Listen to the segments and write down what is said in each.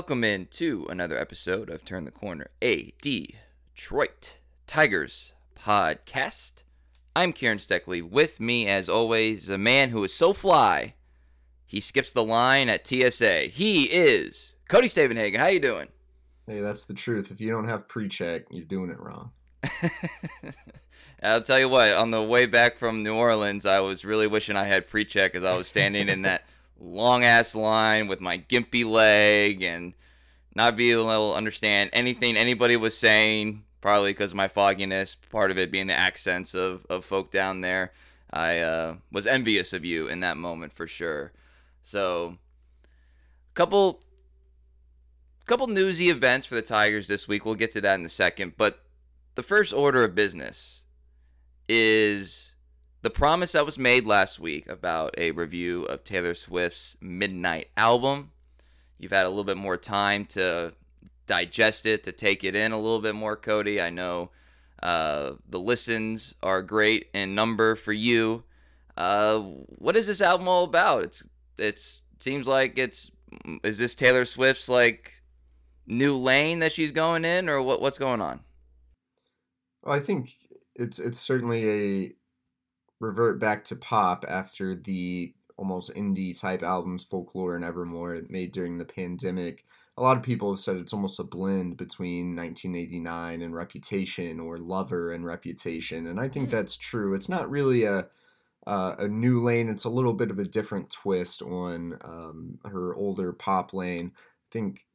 Welcome in to another episode of Turn the Corner, a Detroit Tigers podcast. I'm Kieran Steckley. With me, as always, a man who is so fly, he skips the line at TSA. He is Cody Stavenhagen. How you doing? Hey, that's the truth. If you don't have pre-check, you're doing it wrong. I'll tell you what. On the way back from New Orleans, I was really wishing I had pre-check as I was standing in that long ass line with my gimpy leg and not being able to understand anything anybody was saying. Probably because of my fogginess, part of it being the accents of, of folk down there. I uh, was envious of you in that moment for sure. So, a couple couple newsy events for the Tigers this week. We'll get to that in a second. But the first order of business is the promise that was made last week about a review of Taylor Swift's Midnight album. You've had a little bit more time to digest it, to take it in a little bit more, Cody. I know uh, the listens are great in number for you. Uh, what is this album all about? It's it's seems like it's is this Taylor Swift's like new lane that she's going in, or what? What's going on? Well, I think it's it's certainly a revert back to pop after the almost indie type albums, Folklore and Evermore, made during the pandemic. A lot of people have said it's almost a blend between 1989 and Reputation or Lover and Reputation, and I think mm. that's true. It's not really a uh, a new lane. It's a little bit of a different twist on um, her older pop lane. I think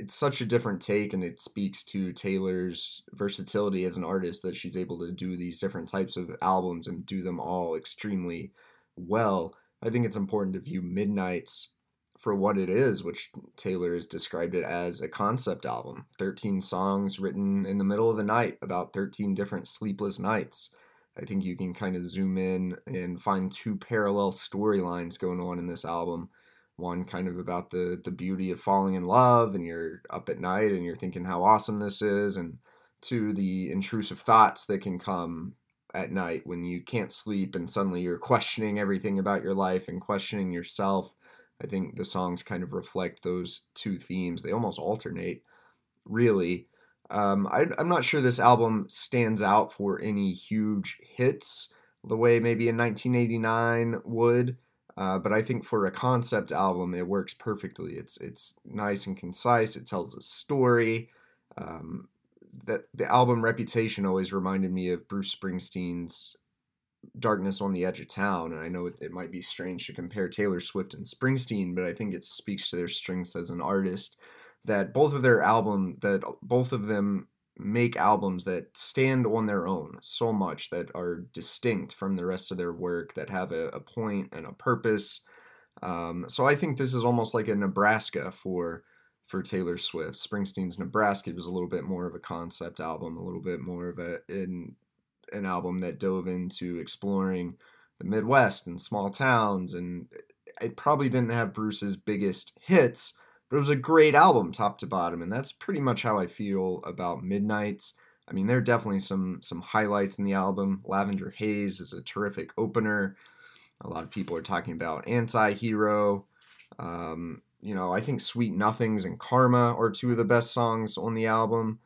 it's such a different take and it speaks to Taylor's versatility as an artist that she's able to do these different types of albums and do them all extremely well. I think it's important to view Midnights for what it is, which Taylor has described it as a concept album. 13 songs written in the middle of the night about 13 different sleepless nights. I think you can kind of zoom in and find two parallel storylines going on in this album one kind of about the the beauty of falling in love and you're up at night and you're thinking how awesome this is and two the intrusive thoughts that can come at night when you can't sleep and suddenly you're questioning everything about your life and questioning yourself. I think the songs kind of reflect those two themes. They almost alternate really. Um, I, i'm not sure this album stands out for any huge hits the way maybe in 1989 would uh, but I think for a concept album, it works perfectly. It's it's nice and concise. It tells a story. Um, that the album Reputation always reminded me of Bruce Springsteen's Darkness on the Edge of Town, and I know it, it might be strange to compare Taylor Swift and Springsteen, but I think it speaks to their strengths as an artist. That both of their album, that both of them make albums that stand on their own so much that are distinct from the rest of their work that have a, a point and a purpose. Um, so i think this is almost like a nebraska for for taylor swift. Springsteen's nebraska was a little bit more of a concept album a little bit more of a in, an album that dove into exploring the midwest and small towns and it probably didn't have bruce's biggest hits but it was a great album, top to bottom, and that's pretty much how I feel about Midnights. I mean, there are definitely some some highlights in the album. Lavender Haze is a terrific opener. A lot of people are talking about Anti-Hero. Um, you know, I think Sweet Nothings and Karma are two of the best songs on the album.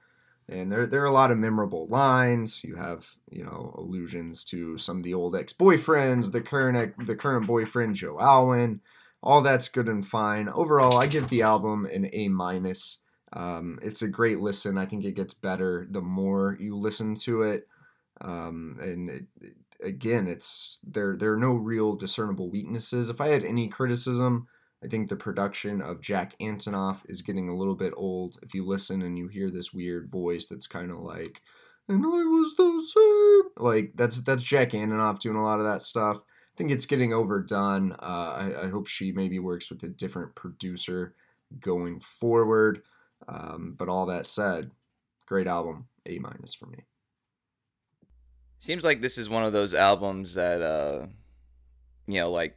And there, there are a lot of memorable lines. You have, you know, allusions to some of the old ex-boyfriends, the current the current boyfriend Joe Alwyn all that's good and fine. Overall, I give the album an A minus. Um, it's a great listen. I think it gets better the more you listen to it. Um, and it, again, it's there. There are no real discernible weaknesses. If I had any criticism, I think the production of Jack Antonoff is getting a little bit old. If you listen and you hear this weird voice that's kind of like, "And I was the same," like that's that's Jack Antonoff doing a lot of that stuff. I think it's getting overdone. Uh, I, I, hope she maybe works with a different producer going forward. Um, but all that said, great album, A minus for me. Seems like this is one of those albums that, uh, you know, like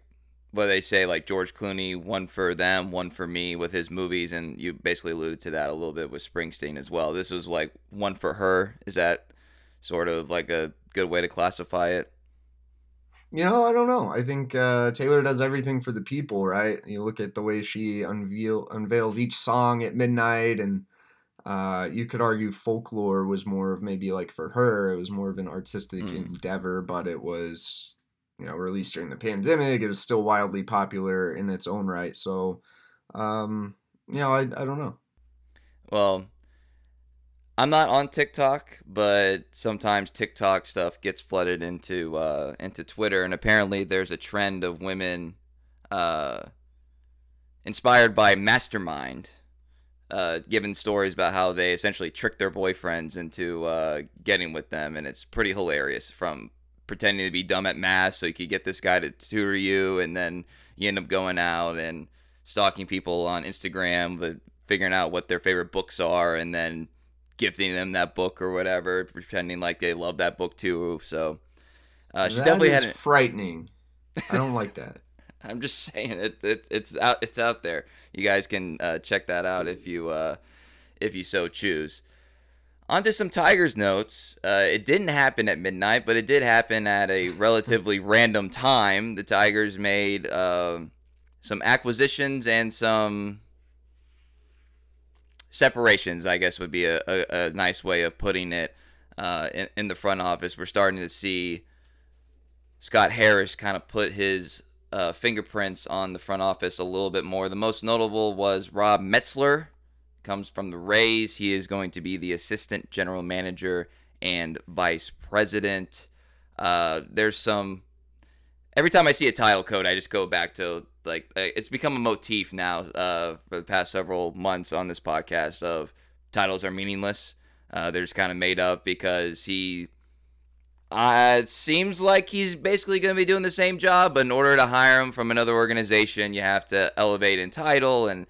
what they say, like George Clooney, one for them, one for me with his movies, and you basically alluded to that a little bit with Springsteen as well. This was like one for her. Is that sort of like a good way to classify it? You know, I don't know. I think uh, Taylor does everything for the people, right? You look at the way she unveil unveils each song at midnight, and uh, you could argue folklore was more of maybe like for her, it was more of an artistic mm. endeavor, but it was, you know, released during the pandemic. It was still wildly popular in its own right. So, um, you know, I, I don't know. Well, I'm not on TikTok, but sometimes TikTok stuff gets flooded into uh, into Twitter, and apparently there's a trend of women uh, inspired by Mastermind, uh, giving stories about how they essentially trick their boyfriends into uh, getting with them, and it's pretty hilarious. From pretending to be dumb at math so you could get this guy to tutor you, and then you end up going out and stalking people on Instagram, but figuring out what their favorite books are, and then gifting them that book or whatever, pretending like they love that book too. So uh, she that definitely is had it. frightening. I don't like that. I'm just saying it, it. It's out. It's out there. You guys can uh, check that out if you uh, if you so choose. On to some Tigers notes. Uh, it didn't happen at midnight, but it did happen at a relatively random time. The Tigers made uh, some acquisitions and some separations, I guess, would be a, a, a nice way of putting it uh, in, in, the front office. We're starting to see Scott Harris kind of put his uh, fingerprints on the front office a little bit more. The most notable was Rob Metzler, comes from the Rays. He is going to be the assistant general manager and vice president. Uh, there's some. Every time I see a title code, I just go back to like uh, it's become a motif now uh, for the past several months on this podcast of titles are meaningless. Uh, they're just kind of made up because he. Uh, it seems like he's basically going to be doing the same job, but in order to hire him from another organization, you have to elevate in title and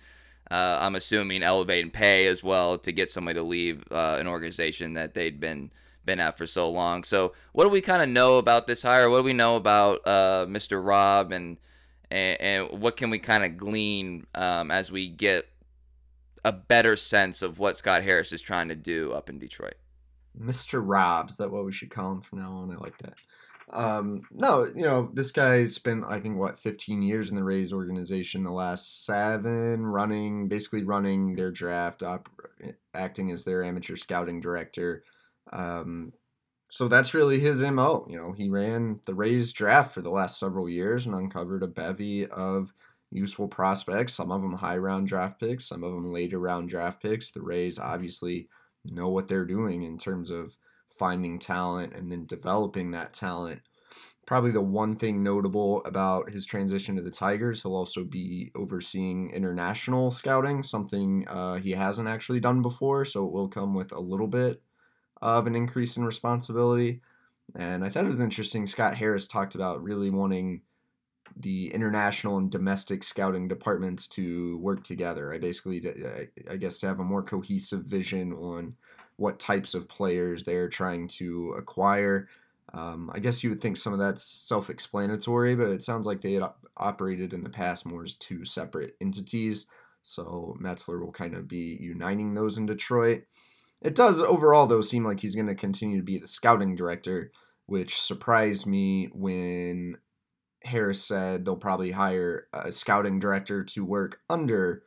uh, I'm assuming elevate in pay as well to get somebody to leave uh, an organization that they'd been been at for so long. So, what do we kind of know about this hire? What do we know about uh, Mr. Rob and and, and what can we kind of glean um, as we get a better sense of what Scott Harris is trying to do up in Detroit? Mr. Rob, is that what we should call him from now on? I like that. Um, no, you know, this guy's been, I think, what, 15 years in the Rays organization, the last seven running, basically running their draft, op- acting as their amateur scouting director. Um, so that's really his mo. You know, he ran the Rays draft for the last several years and uncovered a bevy of useful prospects. Some of them high round draft picks, some of them later round draft picks. The Rays obviously know what they're doing in terms of finding talent and then developing that talent. Probably the one thing notable about his transition to the Tigers, he'll also be overseeing international scouting, something uh, he hasn't actually done before. So it will come with a little bit of an increase in responsibility. And I thought it was interesting. Scott Harris talked about really wanting the international and domestic scouting departments to work together. I basically, I guess, to have a more cohesive vision on what types of players they're trying to acquire. Um, I guess you would think some of that's self explanatory, but it sounds like they had operated in the past more as two separate entities. So Metzler will kind of be uniting those in Detroit. It does overall, though, seem like he's going to continue to be the scouting director, which surprised me when Harris said they'll probably hire a scouting director to work under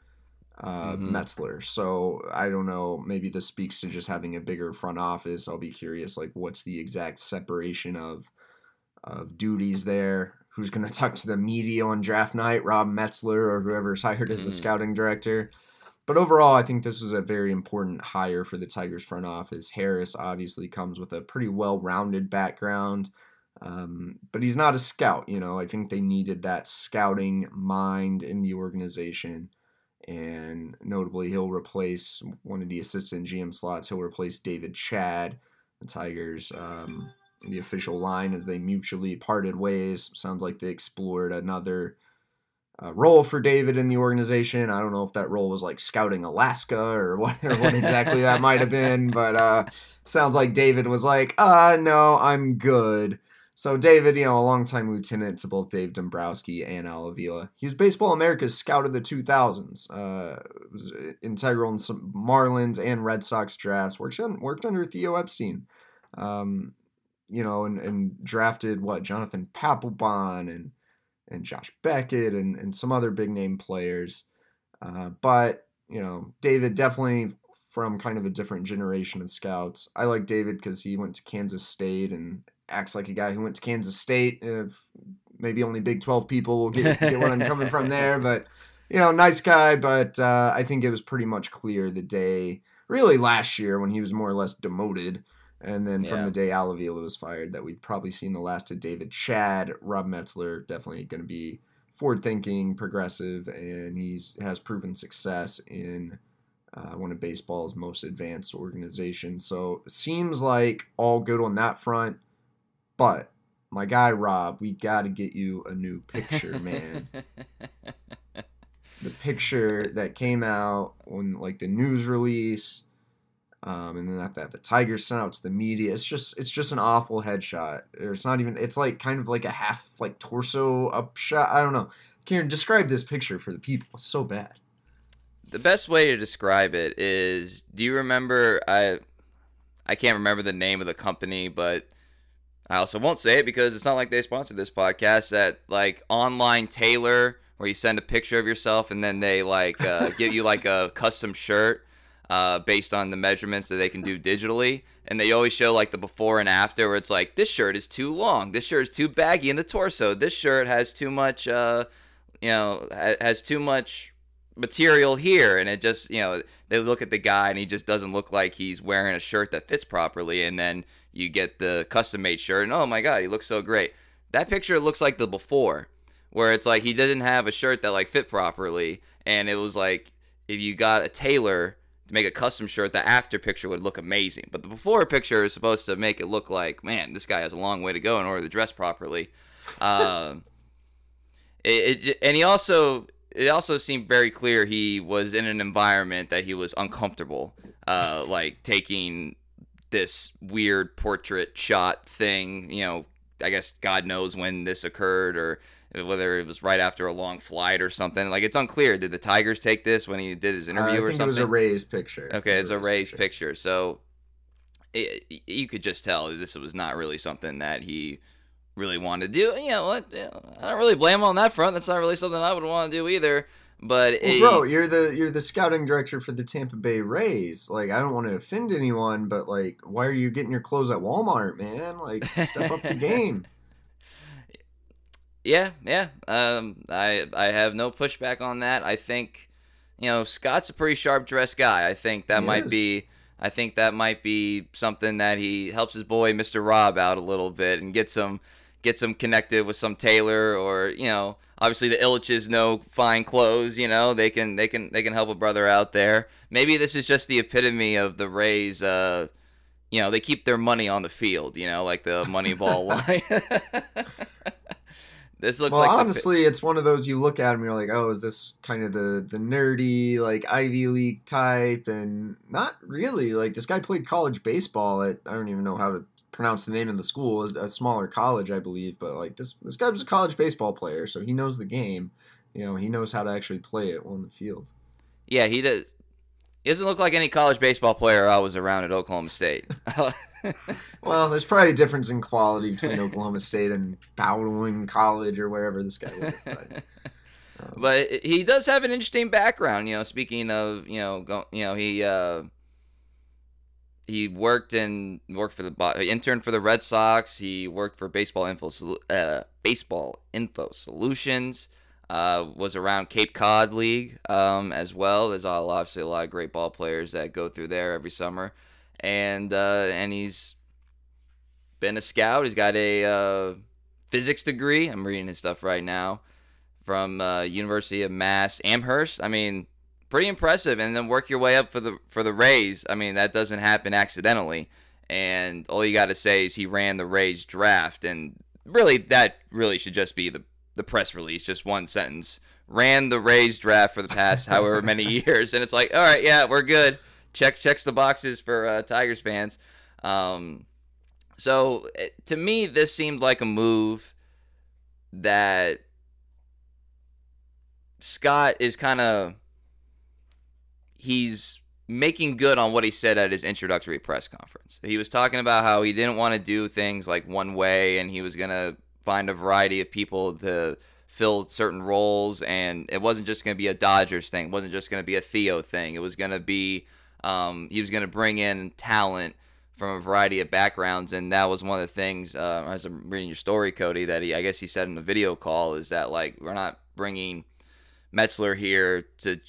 uh, mm-hmm. Metzler. So I don't know. Maybe this speaks to just having a bigger front office. I'll be curious, like, what's the exact separation of of duties there? Who's going to talk to the media on draft night? Rob Metzler or whoever's hired as the mm. scouting director. But overall, I think this was a very important hire for the Tigers front office. Harris obviously comes with a pretty well rounded background, um, but he's not a scout. You know, I think they needed that scouting mind in the organization. And notably, he'll replace one of the assistant GM slots. He'll replace David Chadd, The Tigers, um, the official line as they mutually parted ways. Sounds like they explored another uh, role for David in the organization. I don't know if that role was like scouting Alaska or what, or what exactly that might have been, but uh, sounds like David was like, uh, no, I'm good. So David, you know, a longtime lieutenant to both Dave Dombrowski and Al Avila. He was Baseball America's scout of the 2000s. Uh, was integral in some Marlins and Red Sox drafts. Worked, on, worked under Theo Epstein. Um, you know, and, and drafted what Jonathan Papelbon and and Josh Beckett and and some other big name players. Uh, but you know, David definitely from kind of a different generation of scouts. I like David because he went to Kansas State and acts like a guy who went to Kansas State. If maybe only Big Twelve people will get get what I'm coming from there, but you know, nice guy. But uh, I think it was pretty much clear the day, really last year when he was more or less demoted. And then from the day Al Avila was fired, that we'd probably seen the last of David Chadd. Rob Metzler definitely going to be forward thinking, progressive, and he's has proven success in uh, one of baseball's most advanced organizations. So it seems like all good on that front. But my guy Rob, we got to get you a new picture, man. the picture that came out when like the news release, um, and then that, that the Tigers sent out to the media. It's just it's just an awful headshot. Or It's not even. It's like kind of like a half like torso up shot. I don't know. Kieran, describe this picture for the people. It's so bad. the best way to describe it is do you remember I I can't remember the name of the company, but I also won't say it because it's not like they sponsored this podcast that like online tailor where you send a picture of yourself and then they like uh, give you like a custom shirt uh, based on the measurements that they can do digitally. And they always show like the before and after where it's like this shirt is too long, this shirt is too baggy in the torso, this shirt has too much uh, you know, has too much material here. And it just you know they look at the guy and he just doesn't look like he's wearing a shirt that fits properly. And then you get the custom made shirt and oh my god he looks so great. That picture looks like the before where it's like he didn't have a shirt that like fit properly. And it was like if you got a tailor to make a custom shirt the after picture would look amazing. But the before picture is supposed to make it look like man this guy has a long way to go in order to dress properly. Um it, it and he also it also seemed very clear he was in an environment that he was uncomfortable uh like taking this weird portrait shot thing you know i guess god knows when this occurred or whether it was right after a long flight or something like it's unclear did the tigers take this when he did his Uh, interview I or something it was a raised picture. Okay, it's a raised picture. So it, you could just tell this was not really something that he really wanted to do. You know what? Yeah, I don't really blame him on that front. That's not really something I would want to do either. But Well, it, bro, you're the you're the scouting director for the Tampa Bay Rays. Like, I don't want to offend anyone, but like, why are you getting your clothes at Walmart, man? Like, step up the game. Yeah, yeah. Um, I I have no pushback on that. I think, you know, Scott's a pretty sharp dressed guy. I think that He might is. be. I think that might be something that he helps his boy Mr. Rob out a little bit and gets him gets him connected with some tailor or you know obviously the Ilitches know fine clothes you know they can they can they can help a brother out there maybe this is just the epitome of the Rays uh you know they keep their money on the field you know like the Moneyball line this looks well, like the honestly, it's one of those you look at him, you're like, oh, is this kind of the the nerdy like Ivy League type? And not really. Like this guy played college baseball at I don't even know how to pronounce the name of the school, a smaller college, I believe. But like this this guy was a college baseball player, so he knows the game. You know, he knows how to actually play it on the field. Yeah, he does. He doesn't look like any college baseball player I was around at Oklahoma State. Well, there's probably a difference in quality between Oklahoma State and Bowdoin College or wherever this guy went. But, um, but he does have an interesting background. You know, speaking of, you know, go, you know, he uh, he worked and worked for the interned for the Red Sox. He worked for Baseball Info uh, Baseball Info Solutions. Uh, was around Cape Cod League um, as well. There's obviously a lot of great ball players that go through there every summer, and uh, and he's been a scout. He's got a uh, physics degree. I'm reading his stuff right now from uh, University of Mass Amherst. I mean, pretty impressive. And then work your way up for the for the Rays. I mean, that doesn't happen accidentally. And all you got to say is he ran the Rays draft, and really that really should just be the the press release, just one sentence. Ran the Rays draft for the past however many years, and it's like, all right, yeah, we're good. Check checks the boxes for uh, Tigers fans. Um, so eh, to me, this seemed like a move that Scott is kind of he's making good on what he said at his introductory press conference. He was talking about how he didn't want to do things like one way and he was going to find a variety of people to fill certain roles and it wasn't just going to be a Dodgers thing. It wasn't just going to be a Theo thing. It was going to be um, he was going to bring in talent from a variety of backgrounds and that was one of the things uh, as I'm reading your story Cody that he I guess he said in the video call is that like we're not bringing Metzler here to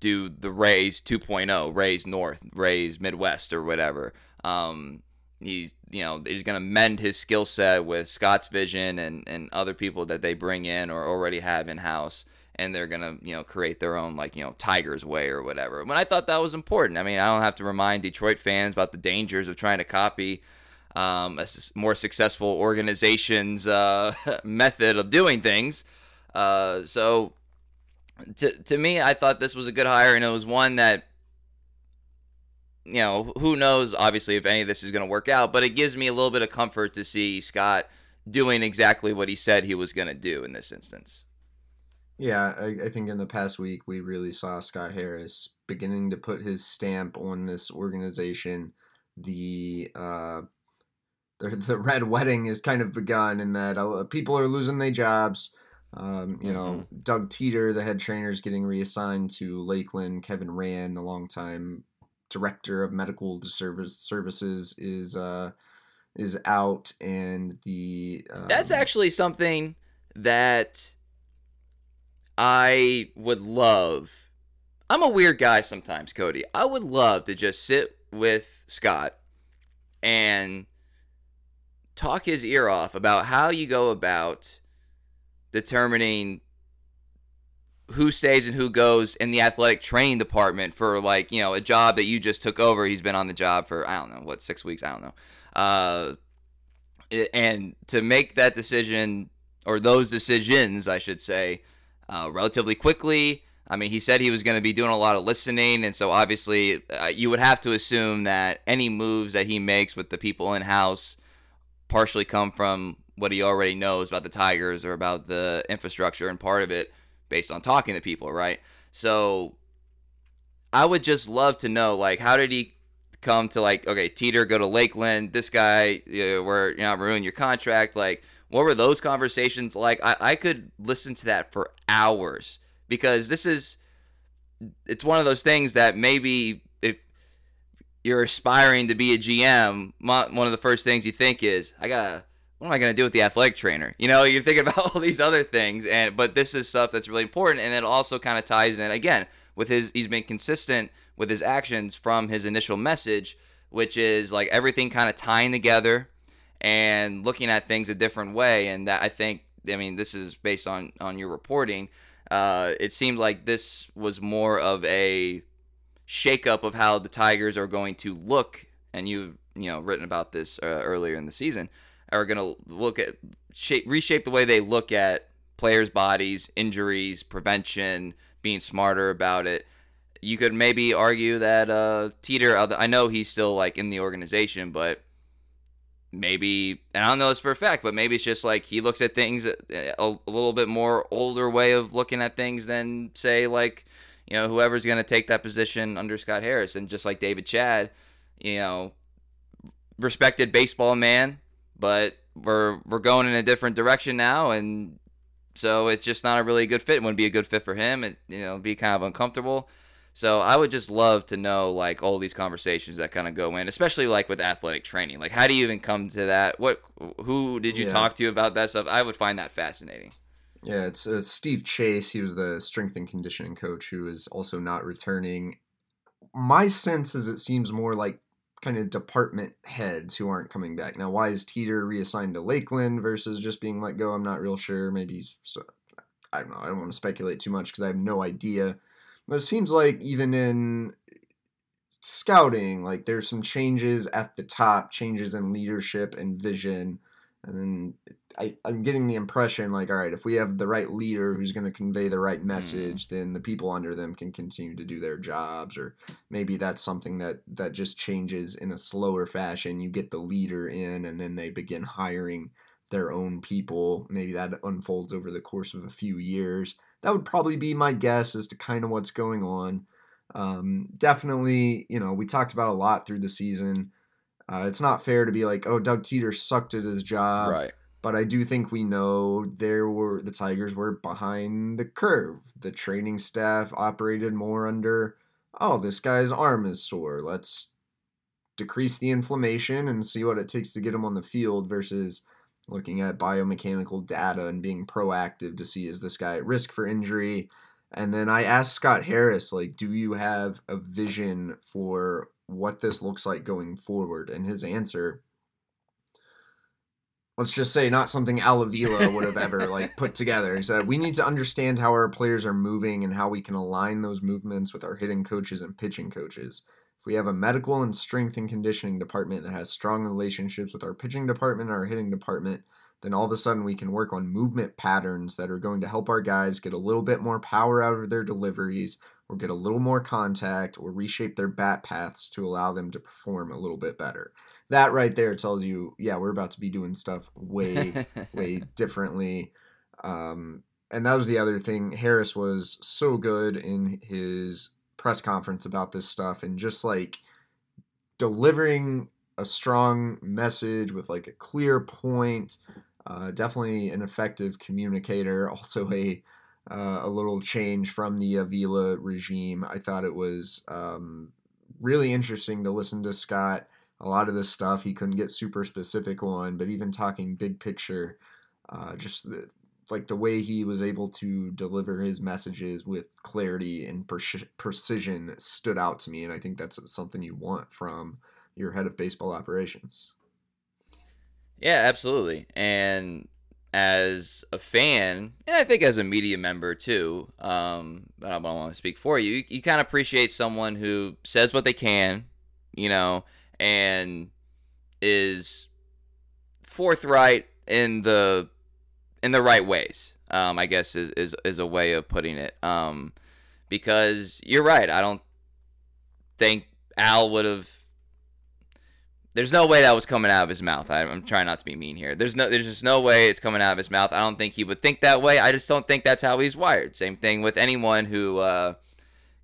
do the Rays 2.0, Rays North, Rays Midwest, or whatever. Um, he, you know, he's going to mend his skill set with Scott's vision and, and other people that they bring in or already have in house. And they're to, you know, create their own, like, you know, Tiger's way or whatever. When I thought that was important. I mean, I don't have to remind Detroit fans about the dangers of trying to copy um, a more successful organization's uh, method of doing things. Uh, so to to me, I thought this was a good hire, and it was one that you know who knows obviously if any of this is going to work out, but it gives me a little bit of comfort to see Scott doing exactly what he said he was going to do in this instance. Yeah, I, I, think in the past week we really saw Scott Harris beginning to put his stamp on this organization. The uh, the, the red wedding has kind of begun in that uh, people are losing their jobs. Um, you mm-hmm. know, Doug Teter, the head trainer, is getting reassigned to Lakeland. Kevin Rand, the longtime director of medical service services, is uh, is out, and the um, that's actually something that I would love. I'm a weird guy sometimes, Cody. I would love to just sit with Scott and talk his ear off about how you go about determining who stays and who goes in the athletic training department for like you know a job that you just took over he's been on the job for i don't know what six weeks i don't know uh, and to make that decision or those decisions i should say uh, relatively quickly. I mean he said he was going to be doing a lot of listening and so obviously uh, you would have to assume that any moves that he makes with the people in house partially come from what he already knows about the Tigers or about the infrastructure and part of it based on talking to people, right? So I would just love to know, like, how did he come to like, okay, Teter go to Lakeland, this guy, you know, where you know ruin your contract, like, what were those conversations like? I, I could listen to that for hours because this is it's one of those things that maybe if you're aspiring to be a GM, one of the first things you think is, I gotta what am I going to do with the athletic trainer? You know, you're thinking about all these other things, and but this is stuff that's really important, and it also kind of ties in again with his. He's been consistent with his actions from his initial message, which is like everything kind of tying together and looking at things a different way, and that I think. I mean, this is based on on your reporting. Uh, it seemed like this was more of a shakeup of how the Tigers are going to look, and you've you know written about this uh, earlier in the season are going to look at shape, reshape the way they look at players' bodies, injuries, prevention, being smarter about it. You could maybe argue that uh, Teter. I know he's still like in the organization, but maybe, and I don't know this for a fact, but maybe it's just like he looks at things uh, a, a little bit more older way of looking at things than say like you know whoever's going to take that position under Scott Harris, and just like David Chadd, you know, respected baseball man, but we're we're going in a different direction now, and so it's just not a really good fit. It wouldn't be a good fit for him. It you know be kind of uncomfortable. So I would just love to know like all these conversations that kind of go in, especially like with athletic training. Like how do you even come to that? What who did you yeah. talk to about that stuff? I would find that fascinating. Yeah, it's uh, Steve Chase. He was the strength and conditioning coach who is also not returning. My sense is it seems more like kind of department heads who aren't coming back. Now, why is Teter reassigned to Lakeland versus just being let go? I'm not real sure. Maybe he's, I don't know. I don't want to speculate too much because I have no idea. It seems like even in scouting, like there's some changes at the top, changes in leadership and vision. And then I, I'm getting the impression like, all right, if we have the right leader who's going to convey the right mm. message, mm. then the people under them can continue to do their jobs. Or maybe that's something that that just changes in a slower fashion. You get the leader in, and then they begin hiring their own people. Maybe that unfolds over the course of a few years. That would probably be my guess as to kind of what's going on. Um, definitely, you know, we talked about a lot through the season. Uh, it's not fair to be like, oh, Doug Teter sucked at his job. Right. But I do think we know there were the Tigers were behind the curve. The training staff operated more under, oh, this guy's arm is sore. Let's decrease the inflammation and see what it takes to get him on the field versus looking at biomechanical data and being proactive to see is this guy at risk for injury. And then I asked Scott Harris, like, do you have a vision for what this looks like going forward? And his answer let's just say not something Al Avila would have ever like put together. He said we need to understand how our players are moving and how we can align those movements with our hitting coaches and pitching coaches. We have a medical and strength and conditioning department that has strong relationships with our pitching department and our hitting department, then all of a sudden we can work on movement patterns that are going to help our guys get a little bit more power out of their deliveries or get a little more contact or reshape their bat paths to allow them to perform a little bit better that right there tells you, yeah, we're about to be doing stuff way, way differently. Um, and that was the other thing. Harris was so good in his press conference about this stuff and just like delivering a strong message with like a clear point. Uh, definitely an effective communicator. Also a uh, a little change from the Avila regime. I thought it was um, really interesting to listen to Scott a lot of this stuff he couldn't get super specific on, but even talking big picture, uh, just the, like the way he was able to deliver his messages with clarity and per- precision stood out to me, and I think that's something you want from your head of baseball operations. Yeah, absolutely. And as a fan, and I think as a media member too, um, I don't want to speak for you. You, you kind of appreciate someone who says what they can, you know, and is forthright in the in the right ways. Um, I guess is, is is a way of putting it. Um, because you're right. I don't think Al would have. There's no way that was coming out of his mouth. I, am trying not to be mean here. There's no, there's just no way it's coming out of his mouth. I don't think he would think that way. I just don't think that's how he's wired. Same thing with anyone who uh,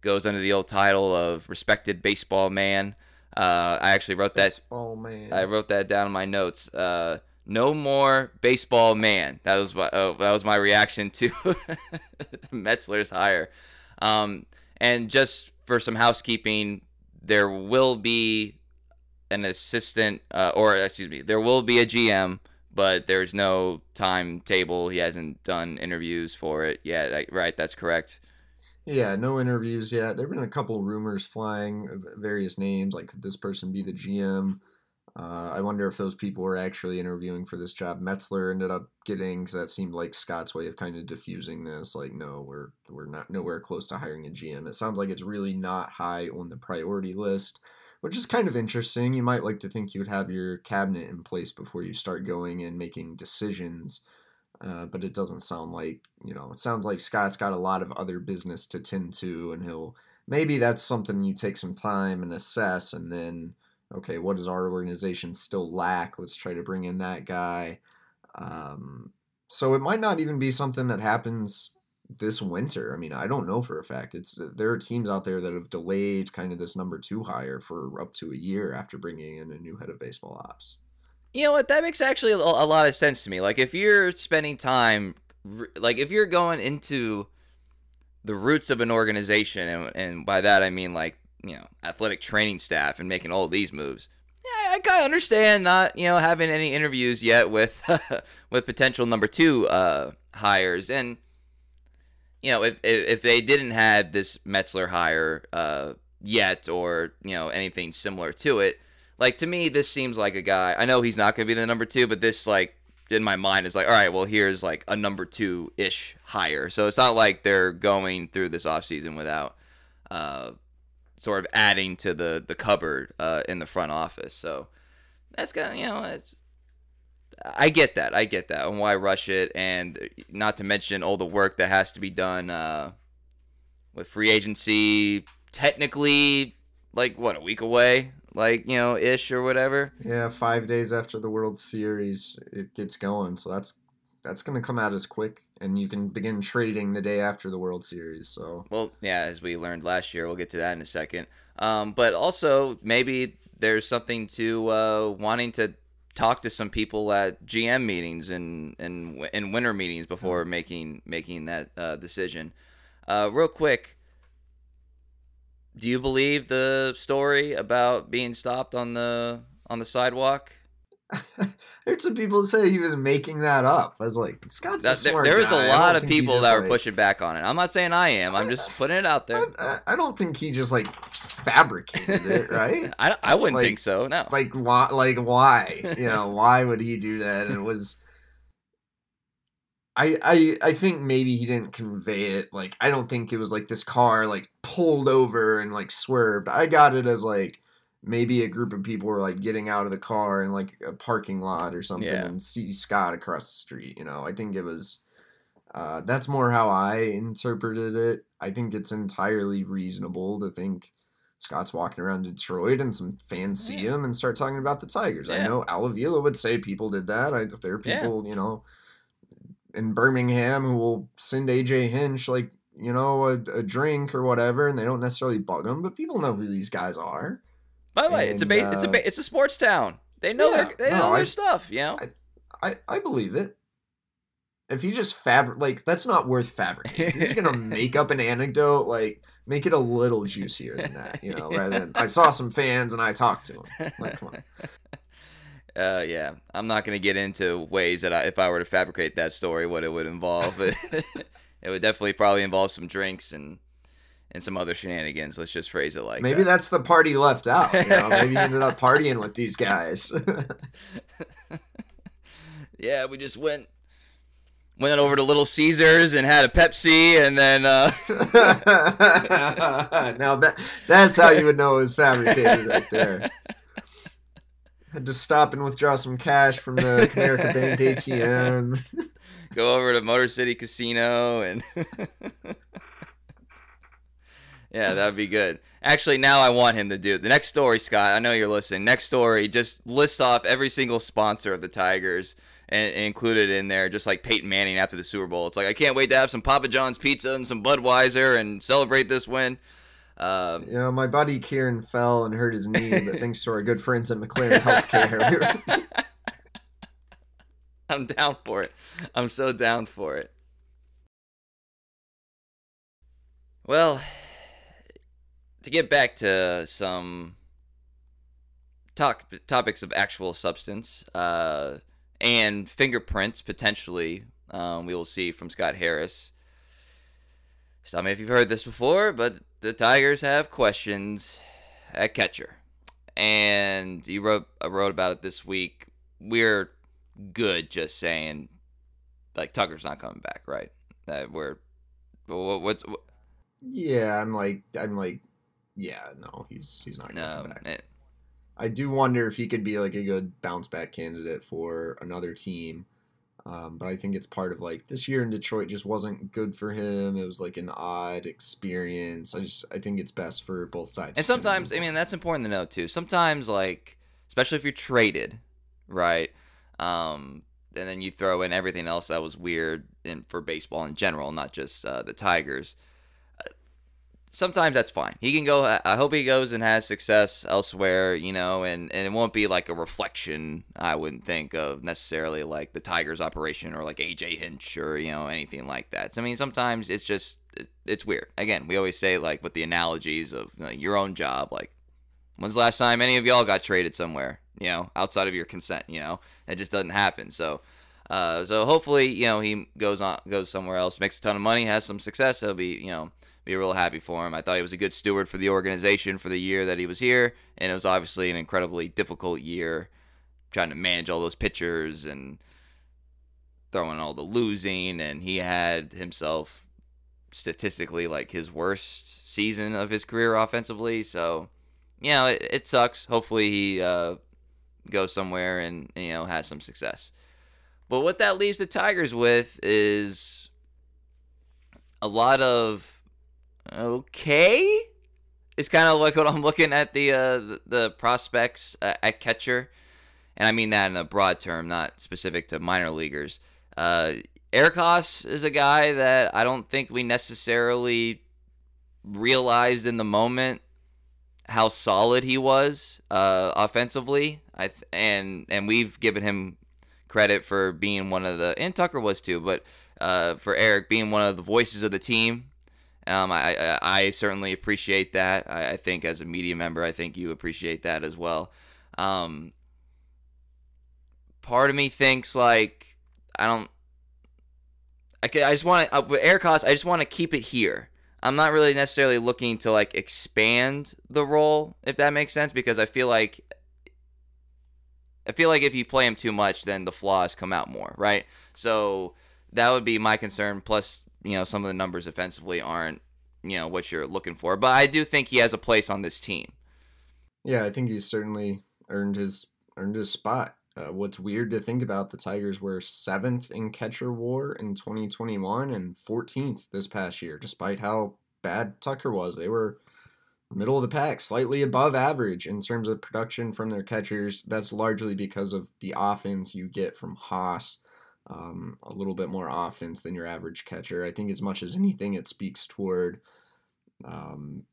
goes under the old title of respected baseball man. Uh, I actually wrote that. Baseball man. I wrote that down in my notes. Uh, no more baseball man. That was my, oh, that was my reaction to Metzler's hire. Um, and just for some housekeeping, there will be an assistant, uh, or excuse me, there will be a GM, but there's no timetable. He hasn't done interviews for it yet. Right? That's correct. Yeah, no interviews yet. There've been a couple rumors flying, various names. Like, could this person be the GM? Uh, I wonder if those people were actually interviewing for this job. Metzler ended up getting because that seemed like Scott's way of kind of diffusing this. Like, no, we're we're not nowhere close to hiring a GM. It sounds like it's really not high on the priority list, which is kind of interesting. You might like to think you would have your cabinet in place before you start going and making decisions. Uh, but it doesn't sound like you know. It sounds like Scott's got a lot of other business to tend to, and he'll maybe that's something you take some time and assess, and then okay, what does our organization still lack? Let's try to bring in that guy. Um, so it might not even be something that happens this winter. I mean, I don't know for a fact. It's there are teams out there that have delayed kind of this number two hire for up to a year after bringing in a new head of baseball ops. You know what? That makes actually a, lot of sense to me. Like if you're spending time, like if you're going into the roots of an organization, and, and by that I mean like you know athletic training staff and making all these moves. Yeah, I kind of understand not you know having any interviews yet with with potential number two uh, hires, and you know if, if if they didn't have this Metzler hire uh, yet or you know anything similar to it like to me, this seems like a guy. I know he's not going to be the number two, but this like in my mind is like, all right, well here's like a number two ish hire. So it's not like they're going through this offseason without uh, sort of adding to the the cupboard uh, in the front office. So that's of you know it's. I get that. I get that. And why rush it? And not to mention all the work that has to be done uh, with free agency. Technically, like what a week away like you know ish or whatever. Yeah, five days after the World Series, it gets going. So that's that's gonna come out as quick. And you can begin trading the day after the World Series. So well, yeah, as we learned last year, we'll get to that in a second. Um, but also maybe there's something to uh, wanting to talk to some people at GM meetings and and in winter meetings before mm-hmm. making making that uh, decision. Uh, real quick, do you believe the story about being stopped on the on the sidewalk? I heard some people say he was making that up. I was like, Scott's that, there, there was a lot of people that were like, pushing back on it. I'm not saying I am. I'm just putting it out there. I, I don't think he just like fabricated it, right? I, I wouldn't like, think so. No. Like why? Like why? You know, why would he do that? And it was. I, I I think maybe he didn't convey it like I don't think it was like this car like pulled over and like swerved. I got it as like maybe a group of people were like getting out of the car in like a parking lot or something yeah. and see Scott across the street. You know, I think it was. Uh, that's more how I interpreted it. I think it's entirely reasonable to think Scott's walking around Detroit and some fans see him and start talking about the Tigers. Yeah. I know Al Avila would say people did that. I, there are people, yeah. you know, in Birmingham who will send AJ Hinch like you know a, a drink or whatever, and they don't necessarily bug him, but people know who these guys are. By the way, it's a ba- uh, it's a ba- it's a sports town. They know yeah, their they no, know their I, stuff. You know, I, I, I believe it. If you just fabric like that's not worth fabricating. You're gonna make up an anecdote, like make it a little juicier than that. You know, rather than I saw some fans and I talked to them. Like, come on. Uh, yeah, I'm not gonna get into ways that I, if I were to fabricate that story, what it would involve. it would definitely probably involve some drinks and and some other shenanigans. Let's just phrase it like maybe that. that's the party left out. You know? maybe you ended up partying with these guys. yeah, we just went went over to Little Caesars and had a Pepsi, and then uh... now that that's how you would know it was fabricated right there. Had to stop and withdraw some cash from the Comerica Bank ATM. Go over to Motor City Casino and. Yeah, that would be good. Actually, now I want him to do it. The next story, Scott, I know you're listening. Next story, just list off every single sponsor of the Tigers and, and include it in there, just like Peyton Manning after the Super Bowl. It's like, I can't wait to have some Papa John's pizza and some Budweiser and celebrate this win. Um, you know, my buddy Kieran fell and hurt his knee, but thanks to our good friends at McLaren Healthcare. I'm down for it. I'm so down for it. Well, to get back to some talk topics of actual substance uh, and fingerprints potentially, um, we will see from Scott Harris. Stop me if you've heard this before, but the Tigers have questions at catcher, and you wrote I wrote about it this week. We're good, just saying. Like Tucker's not coming back, right? That we're what's what, yeah, I'm like I'm like yeah, no, he's he's not coming back. It, I do wonder if he could be like a good bounce back candidate for another team. Um, but I think it's part of like this year in Detroit just wasn't good for him. It was like an odd experience. I just I think it's best for both sides. And sometimes I mean that's important to know too. Sometimes like especially if you're traded, right? Um, and then you throw in everything else that was weird in for baseball in general, not just uh, the Tigers sometimes that's fine. He can go. I hope he goes and has success elsewhere, you know, and, and it won't be like a reflection, I wouldn't think, of necessarily like the Tigers operation or like AJ Hinch or, you know, anything like that. So, I mean, sometimes it's just, it's weird. Again, we always say like with the analogies of your own job, like, when's the last time any of y'all got traded somewhere, you know, outside of your consent, you know? It just doesn't happen. So, uh, so hopefully, you know, he goes on, goes somewhere else, makes a ton of money, has some success. He'll be, you know, be real happy for him. I thought he was a good steward for the organization for the year that he was here, and it was obviously an incredibly difficult year trying to manage all those pitchers and throwing all the losing, and he had himself statistically like his worst season of his career offensively. So, you know, it, it sucks. Hopefully, he uh, goes somewhere and you know has some success. But what that leaves the Tigers with is a lot of okay. It's kind of like what I'm looking at the uh, the, prospects uh, at catcher, and I mean that in a broad term, not specific to minor leaguers. Uh, Eric Haase is a guy that I don't think we necessarily realized in the moment how solid he was uh, offensively. I th- and and we've given him credit for being one of the and Tucker was too, but uh, for Eric being one of the voices of the team. Um, I, I, I certainly appreciate that. I, I, think as a media member, I think you appreciate that as well. Um, part of me thinks like I don't. I, I just want to uh, with Eric Haase, I just want to keep it here. I'm not really necessarily looking to like expand the role, if that makes sense, because I feel like I feel like if you play him too much, then the flaws come out more, right? So that would be my concern. Plus, you know, some of the numbers offensively aren't, you know, what you're looking for. But I do think he has a place on this team. Yeah, I think he's certainly earned his earned his spot. Uh, what's weird to think about, the Tigers were seventh in catcher WAR in 2021 and 14th this past year, despite how bad Tucker was. They were middle of the pack, slightly above average in terms of production from their catchers. That's largely because of the offense you get from Haase. Um, a little bit more offense than your average catcher. I think, as much as anything, it speaks toward um,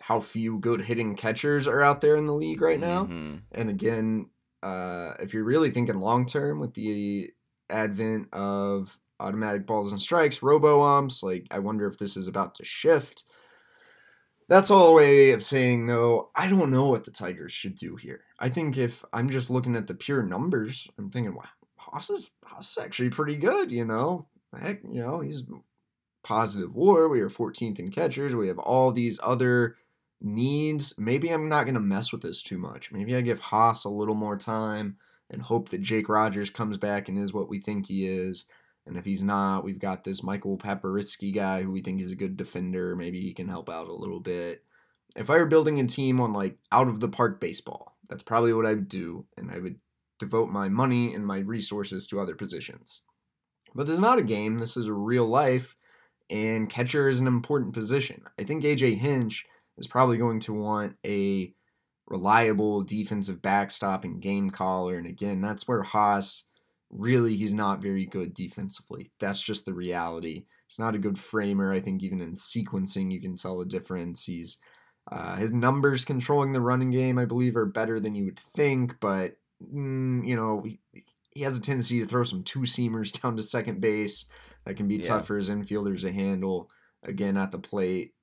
how few good hitting catchers are out there in the league right now. Mm-hmm. And again, uh, if you're really thinking long term with the advent of automatic balls and strikes, robo umps, like I wonder if this is about to shift. That's all a way of saying though, I don't know what the Tigers should do here. I think if I'm just looking at the pure numbers, I'm thinking, wow, Haase is, Haase is actually pretty good, you know. Heck, you know, he's positive war. We are 14th in catchers. We have all these other needs. Maybe I'm not going to mess with this too much. Maybe I give Haase a little more time and hope that Jake Rogers comes back and is what we think he is. And if he's not, we've got this Michael Papierski guy who we think is a good defender. Maybe he can help out a little bit. If I were building a team on like out of the park baseball, that's probably what I would do. And I would devote my money and my resources to other positions. But this is not a game, this is real life, and catcher is an important position. I think AJ Hinch is probably going to want a reliable defensive backstop and game caller. And again, that's where Haase really he's not very good defensively. That's just the reality. He's not a good framer. I think even in sequencing, you can tell a difference. He's uh, his numbers controlling the running game, I believe, are better than you would think, but you know he, he, has a tendency to throw some two seamers down to second base. That can be yeah. tough for his infielders to handle. Again, at the plate,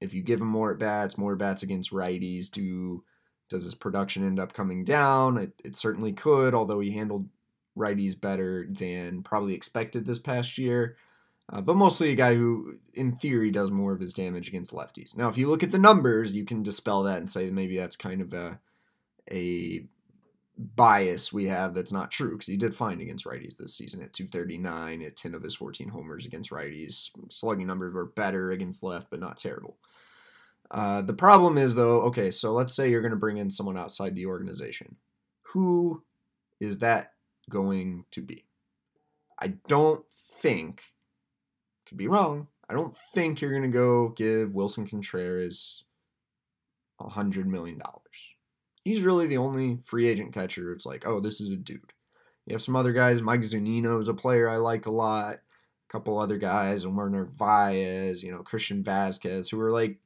if you give him more at bats, more bats against righties, do does his production end up coming down? It, it certainly could, although he handled righties better than probably expected this past year. Uh, but mostly a guy who, in theory, does more of his damage against lefties. Now, if you look at the numbers, you can dispel that and say maybe that's kind of a a bias we have that's not true because he did fine against righties this season at 239 at 10 of his 14 homers against righties. Slugging numbers were better against left, but not terrible. Uh, the problem is, though, okay, so let's say you're going to bring in someone outside the organization. Who is that going to be? I don't think, could be wrong, I don't think you're going to go give Willson Contreras a $100 million. He's really the only free agent catcher. It's like, oh, this is a dude. You have some other guys. Mike Zunino is a player I like a lot. A couple other guys, and Omar Narvaez, you know, Christian Vázquez, who are like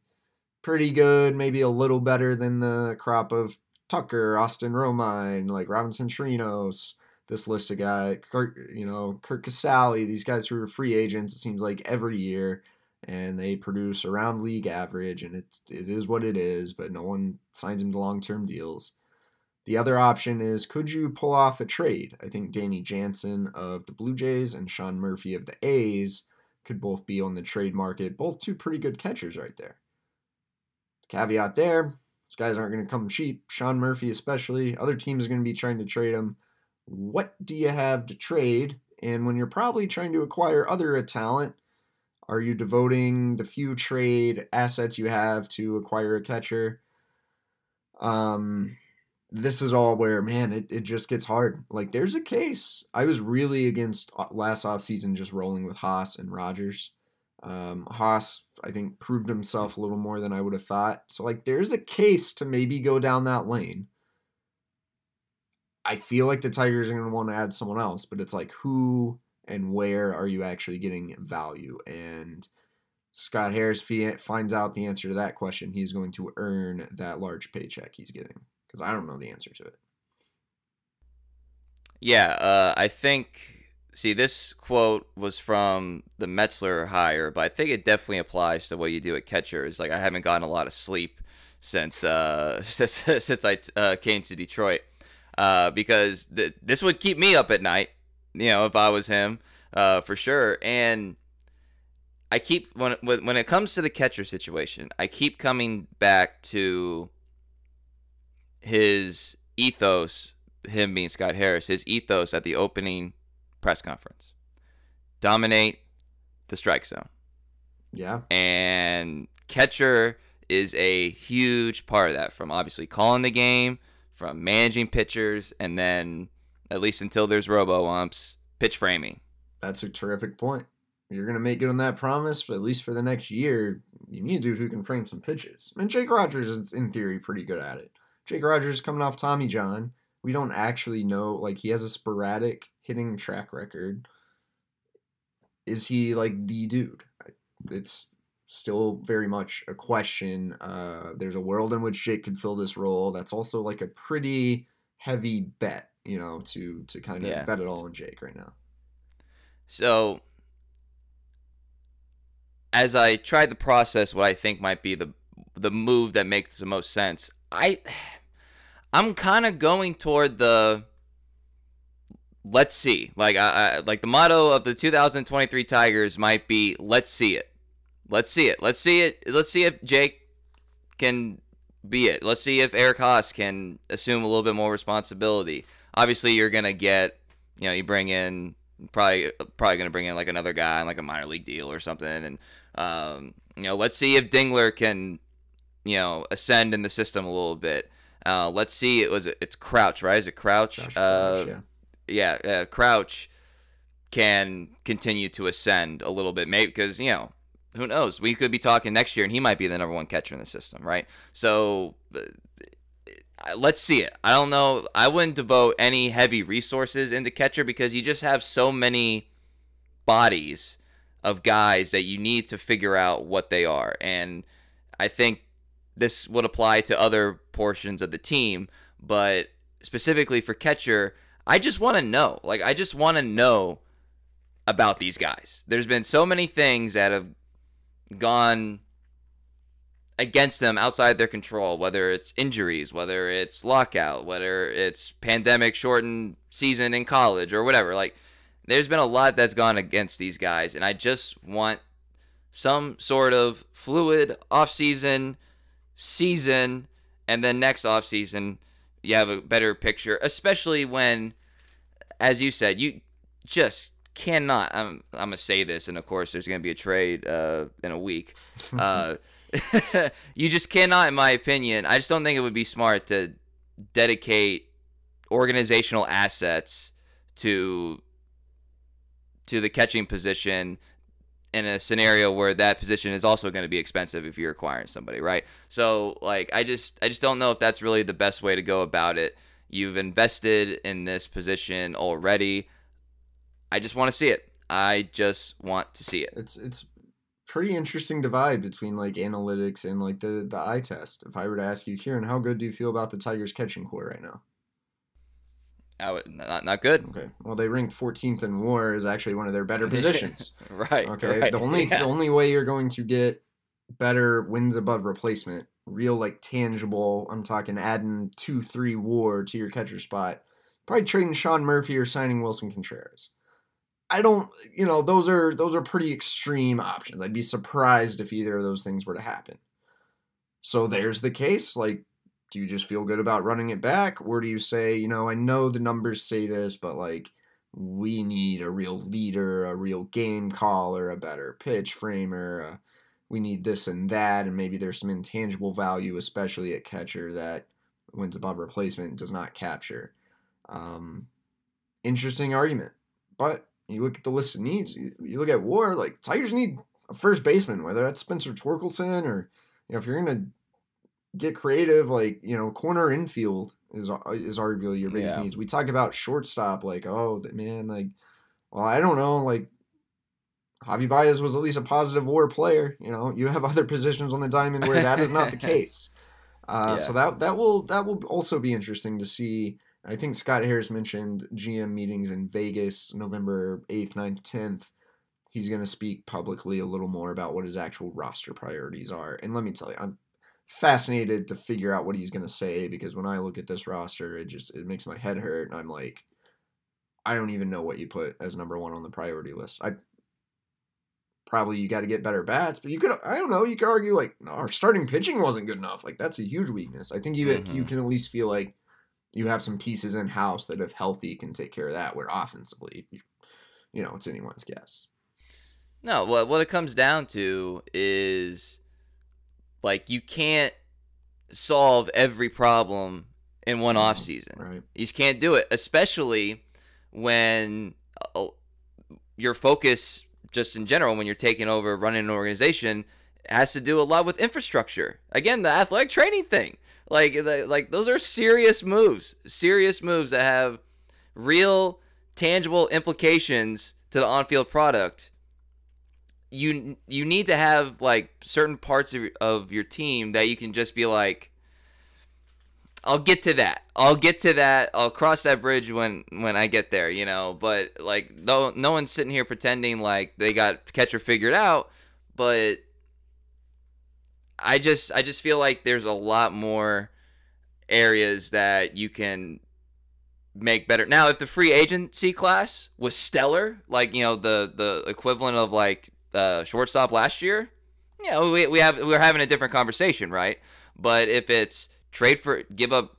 pretty good, maybe a little better than the crop of Tucker, Austin Romine, like Robinson Chirinos, this list of guys, Kurt, you know, Curt Casali, these guys who are free agents, it seems like every year, and they produce around league average, and it's it is what it is, but no one signs them to long term deals. The other option is could you pull off a trade? I think Danny Jansen of the Blue Jays and Sean Murphy of the A's could both be on the trade market, both two pretty good catchers right there. Caveat there, those guys aren't going to come cheap. Sean Murphy, especially. Other teams are going to be trying to trade him. What do you have to trade? And when you're probably trying to acquire other talent, are you devoting the few trade assets you have to acquire a catcher? Um, this is all where, man, it, it just gets hard. Like, there's a case. I was really against uh, last offseason just rolling with Haase and Rogers. Um, Haase, I think, proved himself a little more than I would have thought. So, like, there's a case to maybe go down that lane. I feel like the Tigers are going to want to add someone else, but it's like, who and where are you actually getting value? And Scott Harris finds out the answer to that question, he's going to earn that large paycheck he's getting because I don't know the answer to it. Yeah, uh, I think. See, this quote was from the Metzler hire, but I think it definitely applies to what you do at catcher. Like I haven't gotten a lot of sleep since uh, since since I uh, came to Detroit, uh, because th- this would keep me up at night. You know, if I was him, uh, for sure. And I keep when when it comes to the catcher situation, I keep coming back to his ethos. Him being Scott Harris, his ethos at the opening press conference: dominate the strike zone. Yeah. And catcher is a huge part of that. From obviously calling the game, from managing pitchers, and then at least until there's robo umps, pitch framing. That's a terrific point you're going to make good on that promise, but at least for the next year, you need a dude who can frame some pitches. And Jake Rogers is, in theory, pretty good at it. Jake Rogers coming off Tommy John. We don't actually know, like, he has a sporadic hitting track record. Is he, like, the dude? It's still very much a question. Uh, there's a world in which Jake could fill this role. That's also, like, a pretty heavy bet, you know, to, to kind of yeah. bet it all on Jake right now. So as I tried to process what I think might be the the move that makes the most sense, I I'm kind of going toward the let's see. Like I, I, like the motto of the 2023 Tigers might be let's see it. Let's see it. Let's see it. Let's see if Jake can be it. Let's see if Eric Haase can assume a little bit more responsibility. Obviously, you're gonna get, you know, you bring in probably probably gonna bring in like another guy on like a minor league deal or something, and um, you know, let's see if Dingler can, you know, ascend in the system a little bit. Uh, let's see. It was it's Crouch, right? Is it Crouch? Josh uh, Crouch yeah, yeah uh, Crouch can continue to ascend a little bit, maybe because you know who knows? We could be talking next year, and he might be the number one catcher in the system, right? So uh, let's see it. I don't know. I wouldn't devote any heavy resources into catcher because you just have so many bodies of guys that you need to figure out what they are. And I think this would apply to other portions of the team, but specifically for catcher, I just want to know. Like, I just want to know about these guys. There's been so many things that have gone against them outside their control, whether it's injuries, whether it's lockout, whether it's pandemic shortened season in college or whatever. Like, there's been a lot that's gone against these guys, and I just want some sort of fluid offseason, season, and then next offseason, you have a better picture, especially when, as you said, you just cannot. I'm, I'm going to say this, and of course, there's going to be a trade uh, in a week. Uh, you just cannot, in my opinion, I just don't think it would be smart to dedicate organizational assets to to the catching position in a scenario where that position is also going to be expensive if you're acquiring somebody, right? So like I just I just don't know if that's really the best way to go about it. You've invested in this position already. I just want to see it. I just want to see it. It's it's pretty interesting divide between like analytics and like the the eye test. If I were to ask you, Kieran, how good do you feel about the Tigers catching core right now? I would, not not good. Okay. Well, they ranked 14th in WAR is actually one of their better positions. right. Okay. Right. The only yeah. the only way you're going to get better wins above replacement, real like tangible. I'm talking adding two three WAR to your catcher spot. Probably trading Sean Murphy or signing Willson Contreras. I don't, you know, those are those are pretty extreme options. I'd be surprised if either of those things were to happen. So there's the case. Like do you just feel good about running it back or do you say you know i know the numbers say this but like we need a real leader a real game caller a better pitch framer uh, we need this and that and maybe there's some intangible value especially at catcher that wins above replacement does not capture um, interesting argument but you look at the list of needs you, you look at war like tigers need a first baseman whether that's spencer torkelson or you know if you're going to get creative. Like you know, corner infield is is arguably your biggest yeah. needs. We talk about shortstop, like oh man, like well, I don't know, like Javi Baez was at least a positive WAR player. You know, you have other positions on the diamond where that is not the case. Uh, yeah. So that that will that will also be interesting to see. I think Scott Harris mentioned GM meetings in Vegas, November eighth, 9th, tenth. He's going to speak publicly a little more about what his actual roster priorities are. And let me tell you, I'm fascinated to figure out what he's going to say because when I look at this roster, it just it makes my head hurt, and I'm like, I don't even know what you put as number one on the priority list. I probably you got to get better bats, but you could I don't know, you could argue like no, our starting pitching wasn't good enough. Like that's a huge weakness. I think you mm-hmm. you can at least feel like you have some pieces in house that if healthy can take care of that. Where offensively, you know, it's anyone's guess. No, what what it comes down to is like you can't solve every problem in one off season. Right. You just can't do it, especially when uh, your focus just in general when you're taking over running an organization has to do a lot with infrastructure. Again, the athletic training thing. Like like those are serious moves. Serious moves that have real tangible implications to the on-field product. You you need to have like certain parts of, of your team that you can just be like I'll get to that. I'll get to that. I'll cross that bridge when when I get there, you know. But like, though, no one's sitting here pretending like they got catcher figured out. But I just I just feel like there's a lot more areas that you can make better. Now, if the free agency class was stellar, like you know the the equivalent of like uh, shortstop last year, yeah, we we have we're having a different conversation, right? But if it's trade for give up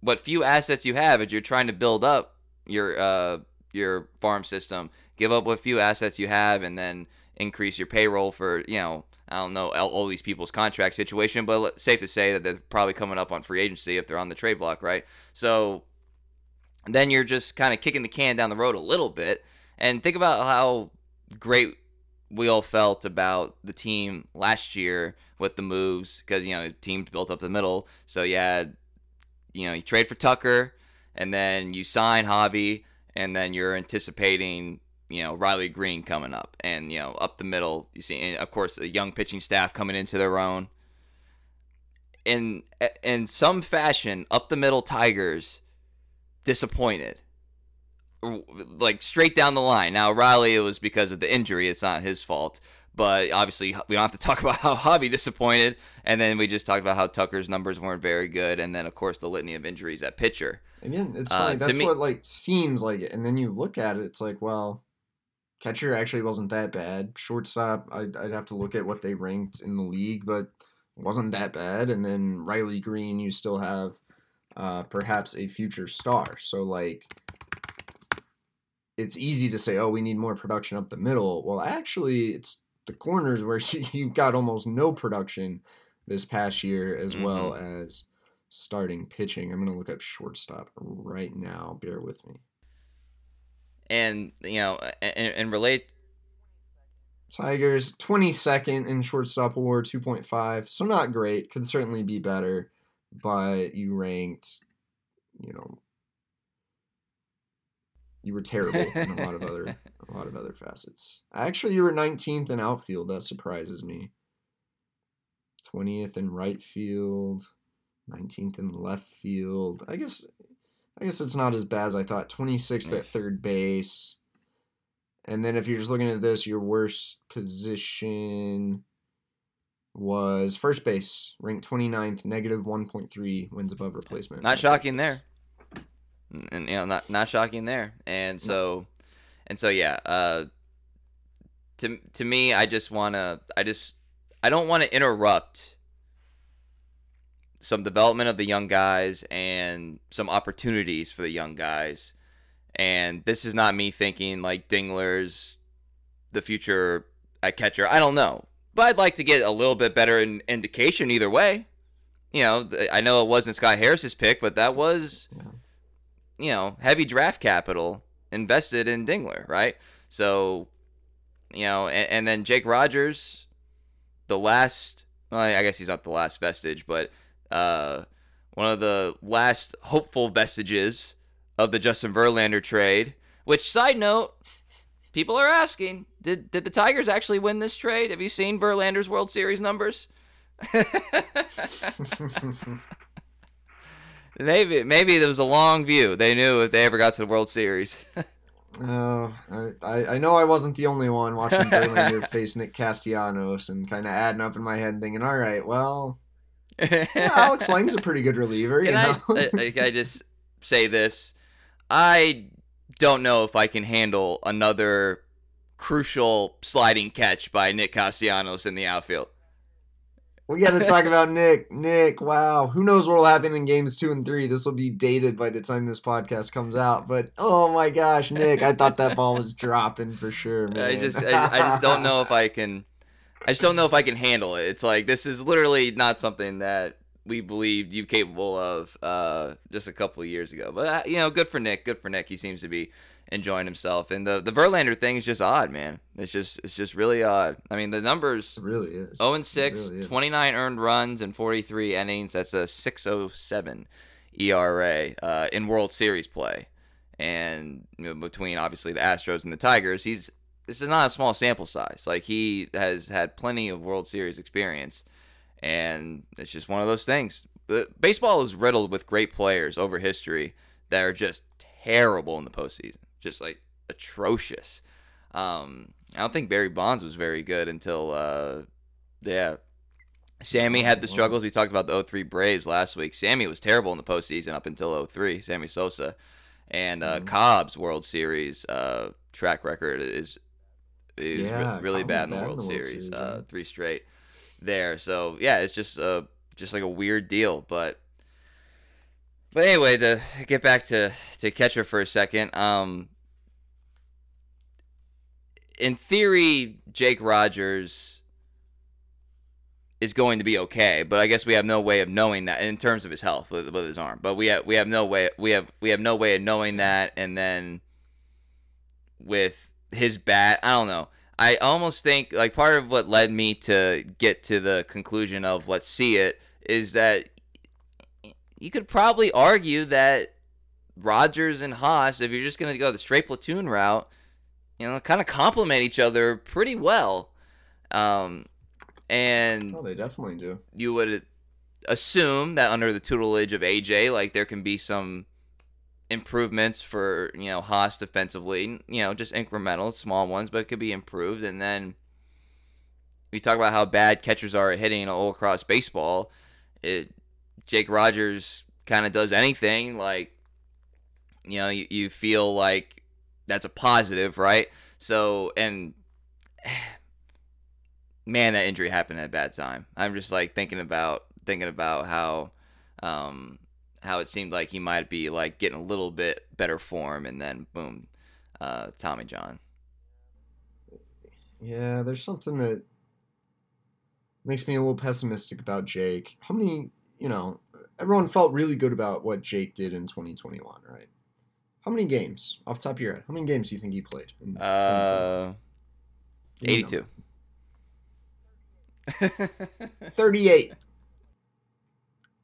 what few assets you have as you're trying to build up your uh your farm system. Give up what few assets you have, and then increase your payroll for you know I don't know all, these people's contract situation, but safe to say that they're probably coming up on free agency if they're on the trade block, right? So then you're just kind of kicking the can down the road a little bit, and think about how great we all felt about the team last year with the moves because you know teams built up the middle. So you had you know you trade for Tucker, and then you sign Javi and then you're anticipating you know Riley Greene coming up, and you know up the middle. You see, and of course, a young pitching staff coming into their own. In in some fashion, up the middle Tigers disappointed like straight down the line. Now Riley, it was because of the injury. It's not his fault. But obviously, we don't have to talk about how Javi disappointed, and then we just talked about how Tucker's numbers weren't very good, and then of course the litany of injuries at pitcher. Again, it's uh, funny. Uh, That's me, what like seems like it, and then you look at it, it's like, well, catcher actually wasn't that bad. Shortstop, I'd, I'd have to look at what they ranked in the league, but wasn't that bad. And then Riley Greene, you still have uh, perhaps a future star. So like it's easy to say, oh, we need more production up the middle. Well, actually, it's the corners where you got almost no production this past year, as mm-hmm. well as starting pitching. I'm going to look up shortstop right now. Bear with me. And, you know, and, and relate. Tigers, 22nd in shortstop WAR, 2.5. So not great. Could certainly be better. But you ranked, you know, you were terrible in a lot of other a lot of other facets. Actually, you were 19th in outfield. That surprises me. 20th in right field, 19th in left field. I guess I guess it's not as bad as I thought. 26th at third base. And then if you're just looking at this, your worst position was first base, ranked 29th, negative 1.3 wins above replacement. Not shocking there and you know not not shocking there and so and so yeah uh to to me i just want to i just i don't want to interrupt some development of the young guys and some opportunities for the young guys. And this is not me thinking like dingler's the future at catcher. I don't know. But i'd like to get a little bit better in, indication either way. You know i know it wasn't scott harris's pick but that was yeah. you know, heavy draft capital invested in Dingler, right? So, you know, and, and then Jake Rogers, the last, well, I guess he's not the last vestige, but uh, one of the last hopeful vestiges of the Justin Verlander trade. Which, side note, people are asking, did did the Tigers actually win this trade? Have you seen Verlander's World Series numbers? maybe maybe there was a long view. They knew if they ever got to the World Series. Oh, I, I know I wasn't the only one watching Verlander face Nick Castellanos and kind of adding up in my head, and thinking, all right, well, yeah, Alex Lange's a pretty good reliever. Can you know? Uh, uh, I, I, I just say this? I don't know if I can handle another crucial sliding catch by Nick Castellanos in the outfield. We got to talk about Nick. Nick, wow. Who knows what will happen in games two and three? This will be dated by the time this podcast comes out. But oh my gosh, Nick, I thought that ball was dropping for sure, man. I just, I, I just don't know if I can. I just don't know if I can handle it. It's like this is literally not something that we believed you capable of uh, just a couple of years ago. But uh, you know, good for Nick. Good for Nick. He seems to be enjoying himself. And the the Verlander thing is just odd, man. It's just it's just really odd. I mean, the numbers it really is. 0 and 6, really 29 earned runs and 43 innings. That's a 607 ERA uh, in World Series play. And you know, between obviously the Astros and the Tigers, he's this is not a small sample size. Like he has had plenty of World Series experience, and it's just one of those things. But baseball is riddled with great players over history that are just terrible in the postseason just like atrocious. Um, I don't think Barry Bonds was very good until, uh, yeah. Sammy had the struggles. We talked about the 03 Braves last week. Sammy was terrible in the postseason up until 03, Sammy Sosa. And uh, mm-hmm. Cobb's World Series uh, track record is is yeah, really bad in the World, in the World Series. Series uh, three straight there. So yeah, it's just uh just like a weird deal. But but anyway, to get back to to catcher for a second, um, in theory, Jake Rogers is going to be okay, but I guess we have no way of knowing that in terms of his health with, with his arm. But we have we have no way we have we have no way of knowing that, and then with his bat, I don't know. I almost think like part of what led me to get to the conclusion of let's see it is that you could probably argue that Rogers and Haase, if you're just going to go the straight platoon route, you know, kind of complement each other pretty well. Um, and oh, they definitely do. You would assume that under the tutelage of AJ, like there can be some improvements for you know Haase defensively. You know, just incremental, small ones, but it could be improved. And then we talk about how bad catchers are at hitting all across baseball. It, Jake Rogers kind of does anything like you know you, you feel like that's a positive, right? So and man, that injury happened at a bad time. I'm just like thinking about thinking about how um how it seemed like he might be like getting a little bit better form and then boom, uh Tommy John. Yeah, there's something that makes me a little pessimistic about Jake. How many, you know, everyone felt really good about what Jake did in 2021, right? How many games, off top of your head, how many games do you think he played? Uh, 82. 38.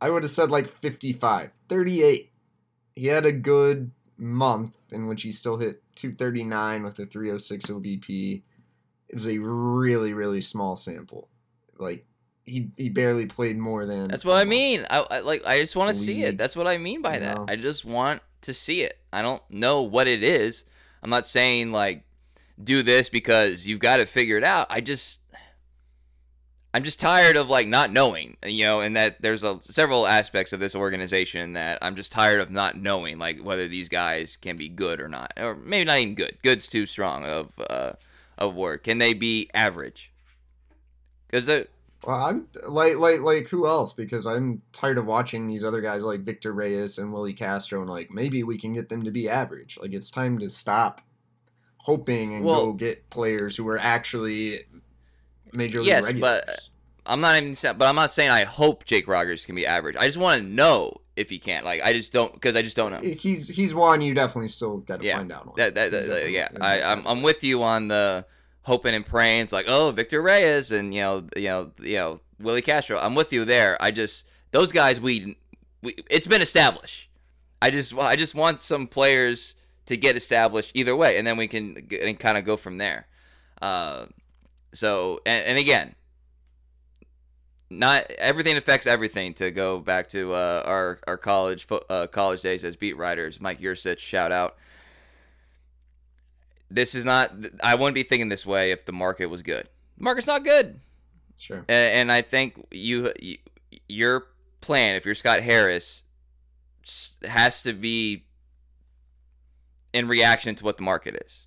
I would have said like 55. 38. He had a good month in which he still hit 239 with a 306 OBP. It was a really, really small sample. Like, he, he barely played more than. That's what I mean. I, I like. I just want to see it. That's what I mean by that. Know? I just want to see it. I don't know what it is. I'm not saying like do this because you've got to figure it out. I just I'm just tired of like not knowing, you know, and that there's a, several aspects of this organization that I'm just tired of not knowing, like whether these guys can be good or not, or maybe not even good. Good's too strong of uh, of work. Can they be average? Because well, I'm like like like who else? Because I'm tired of watching these other guys like Victor Reyes and Willi Castro, and like maybe we can get them to be average. Like it's time to stop hoping and well, go get players who are actually major league yes, regulars. but I'm not even. But I'm not saying I hope Jake Rogers can be average. I just want to know if he can't. Like I just don't because I just don't know. He's he's one you definitely still got to yeah, find out. On. That, that, that yeah, I I'm I'm with you on the hoping and praying. It's like, oh, Victor Reyes and you know, you know, you know, Willi Castro. I'm with you there. I just those guys we, we it's been established. I just I just want some players to get established either way, and then we can and kind of go from there. Uh, so and, and again, not everything affects everything. To go back to uh, our our college uh, college days as beat writers, Mike Yursich, shout out. This is not. I wouldn't be thinking this way if the market was good. The market's not good, Sure. and, and I think you, you your plan, if you're Scott Harris, has to be in reaction to what the market is.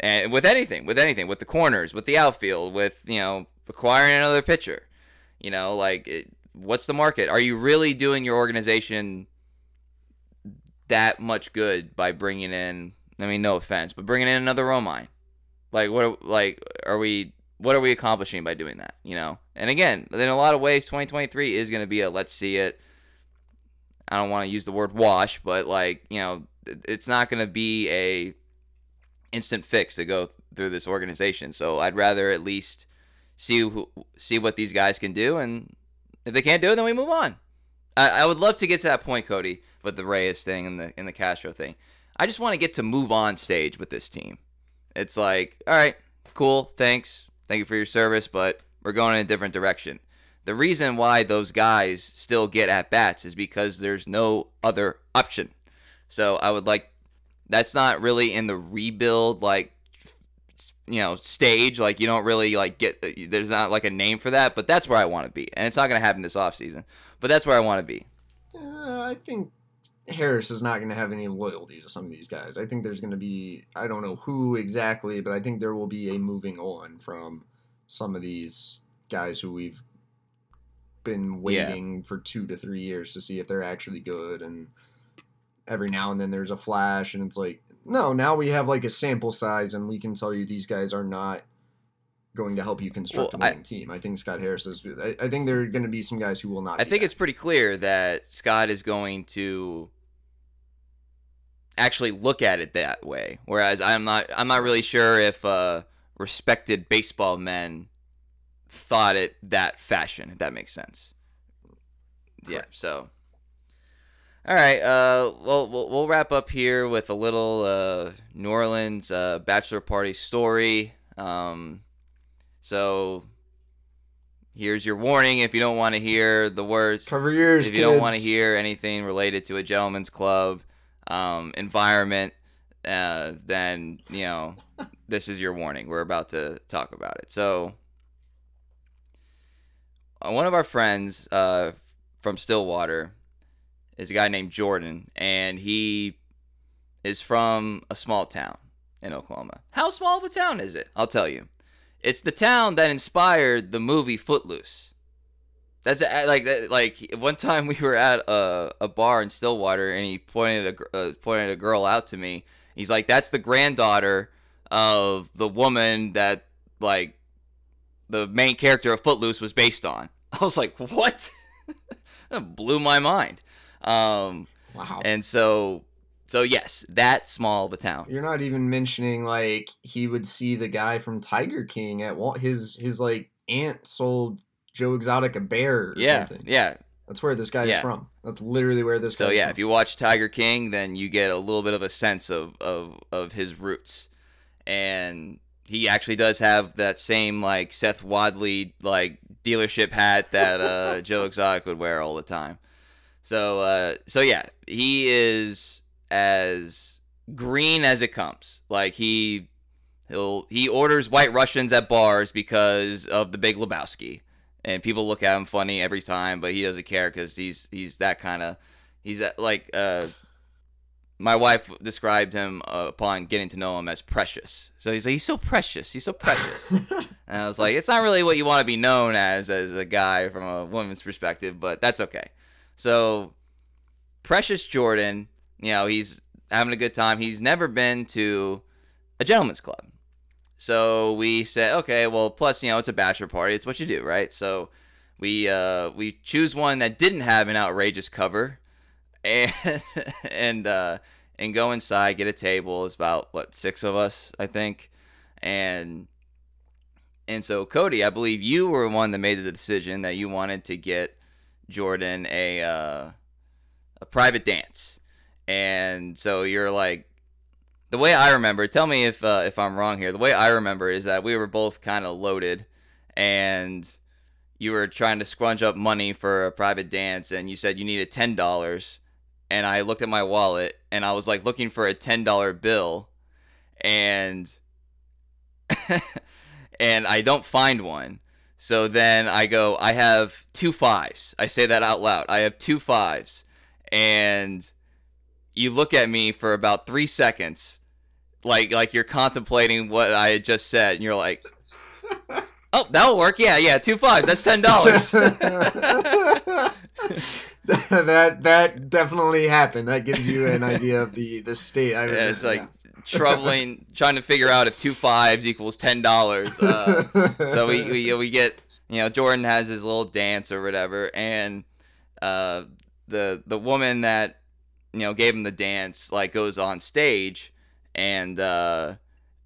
And with anything, with anything, with the corners, with the outfield, with you know acquiring another pitcher, you know, like it, what's the market? Are you really doing your organization that much good by bringing in? I mean, no offense, but bringing in another Romine, like what? Like, are we? What are we accomplishing by doing that? You know, and again, in a lot of ways, 2023 is going to be a let's see it. I don't want to use the word wash, but like you know, it's not going to be a instant fix to go through this organization. So I'd rather at least see who, see what these guys can do, and if they can't do it, then we move on. I, I would love to get to that point, Cody, with the Reyes thing and the and the Castro thing. I just want to get to move on stage with this team. It's like, all right, cool, thanks, thank you for your service, but we're going in a different direction. The reason why those guys still get at bats is because there's no other option. So I would like that's not really in the rebuild like you know stage like you don't really like get there's not like a name for that but that's where i want to be and it's not going to happen this offseason but that's where i want to be Uh, I think Harris is not going to have any loyalty to some of these guys. I think there's going to be, I don't know who exactly, but I think there will be a moving on from some of these guys who we've been waiting for two to three years to see if they're actually good. And every now and then there's a flash, and it's like, no, now we have like a sample size, and we can tell you these guys are not going to help you construct Well, a I- winning team. I think Scott Harris is. I, I think there are going to be some guys who will not. i think that. it's pretty clear that scott is going to actually look at it that way whereas i'm not i'm not really sure if uh respected baseball men thought it that fashion if that makes sense yeah so all right uh well we'll, we'll wrap up here with a little uh new orleans uh bachelor party story um so here's your warning if you don't want to hear the words cover your ears. if you don't want to hear anything related to a gentleman's club um, environment, uh, then you know this is your warning. We're about to talk about it. So, uh, one of our friends uh, from Stillwater is a guy named Jordan, and he is from a small town in Oklahoma. How small of a town is it? I'll tell you. It's the town that inspired the movie Footloose. That's like like one time we were at a, a bar in Stillwater and he pointed a uh, pointed a girl out to me. He's like, "That's the granddaughter of the woman that like the main character of Footloose was based on." I was like, "What?" that blew my mind. Um, Wow. and so, so yes, that small of a town. You're not even mentioning like he would see the guy from Tiger King at Wal- his his like aunt sold Joe Exotic a bear or Yeah, something. yeah. That's where this guy is from. That's literally where this guy So guy's yeah, from. if you watch Tiger King, then you get a little bit of a sense of of, of his roots, and he actually does have that same like Seth Wadley like dealership hat that uh, Joe Exotic would wear all the time. So uh, so yeah, he is as green as it comes. Like he he'll he orders White Russians at bars because of the Big Lebowski, and people look at him funny every time, but he doesn't care because he's he's that kind of he's that like uh my wife described him uh, upon getting to know him as precious. So he's like he's so precious, he's so precious. And I was like, it's not really what you want to be known as as a guy from a woman's perspective, but that's okay. So Precious Jordan, you know, he's having a good time. He's never been to a gentleman's club. So we said, okay, well, plus, you know, it's a bachelor party. It's what you do, right? So we uh we choose one that didn't have an outrageous cover and and uh and go inside, get a table. It's about what, six of us, I think. And and so Cody, I believe you were one that made the decision that you wanted to get Jordan a uh, a private dance, and so you're like, the way I remember, tell me if uh, if I'm wrong here. The way I remember is that we were both kind of loaded, and you were trying to scrunch up money for a private dance, and you said you needed ten dollars, and I looked at my wallet, and I was like looking for a ten dollar bill, and and I don't find one. So then I go, I have two fives. I say that out loud. I have two fives, and you look at me for about three seconds, like like you're contemplating what I had just said, and you're like, "Oh, that'll work. Yeah, yeah, two fives. That's ten dollars." that that definitely happened. That gives you an idea of the the state I was Yeah, in. it's like troubling, trying to figure out if two fives equals ten dollars. Uh, so we, we we get you know Jordan has his little dance or whatever, and uh, the the woman that you know gave him the dance like goes on stage, and uh,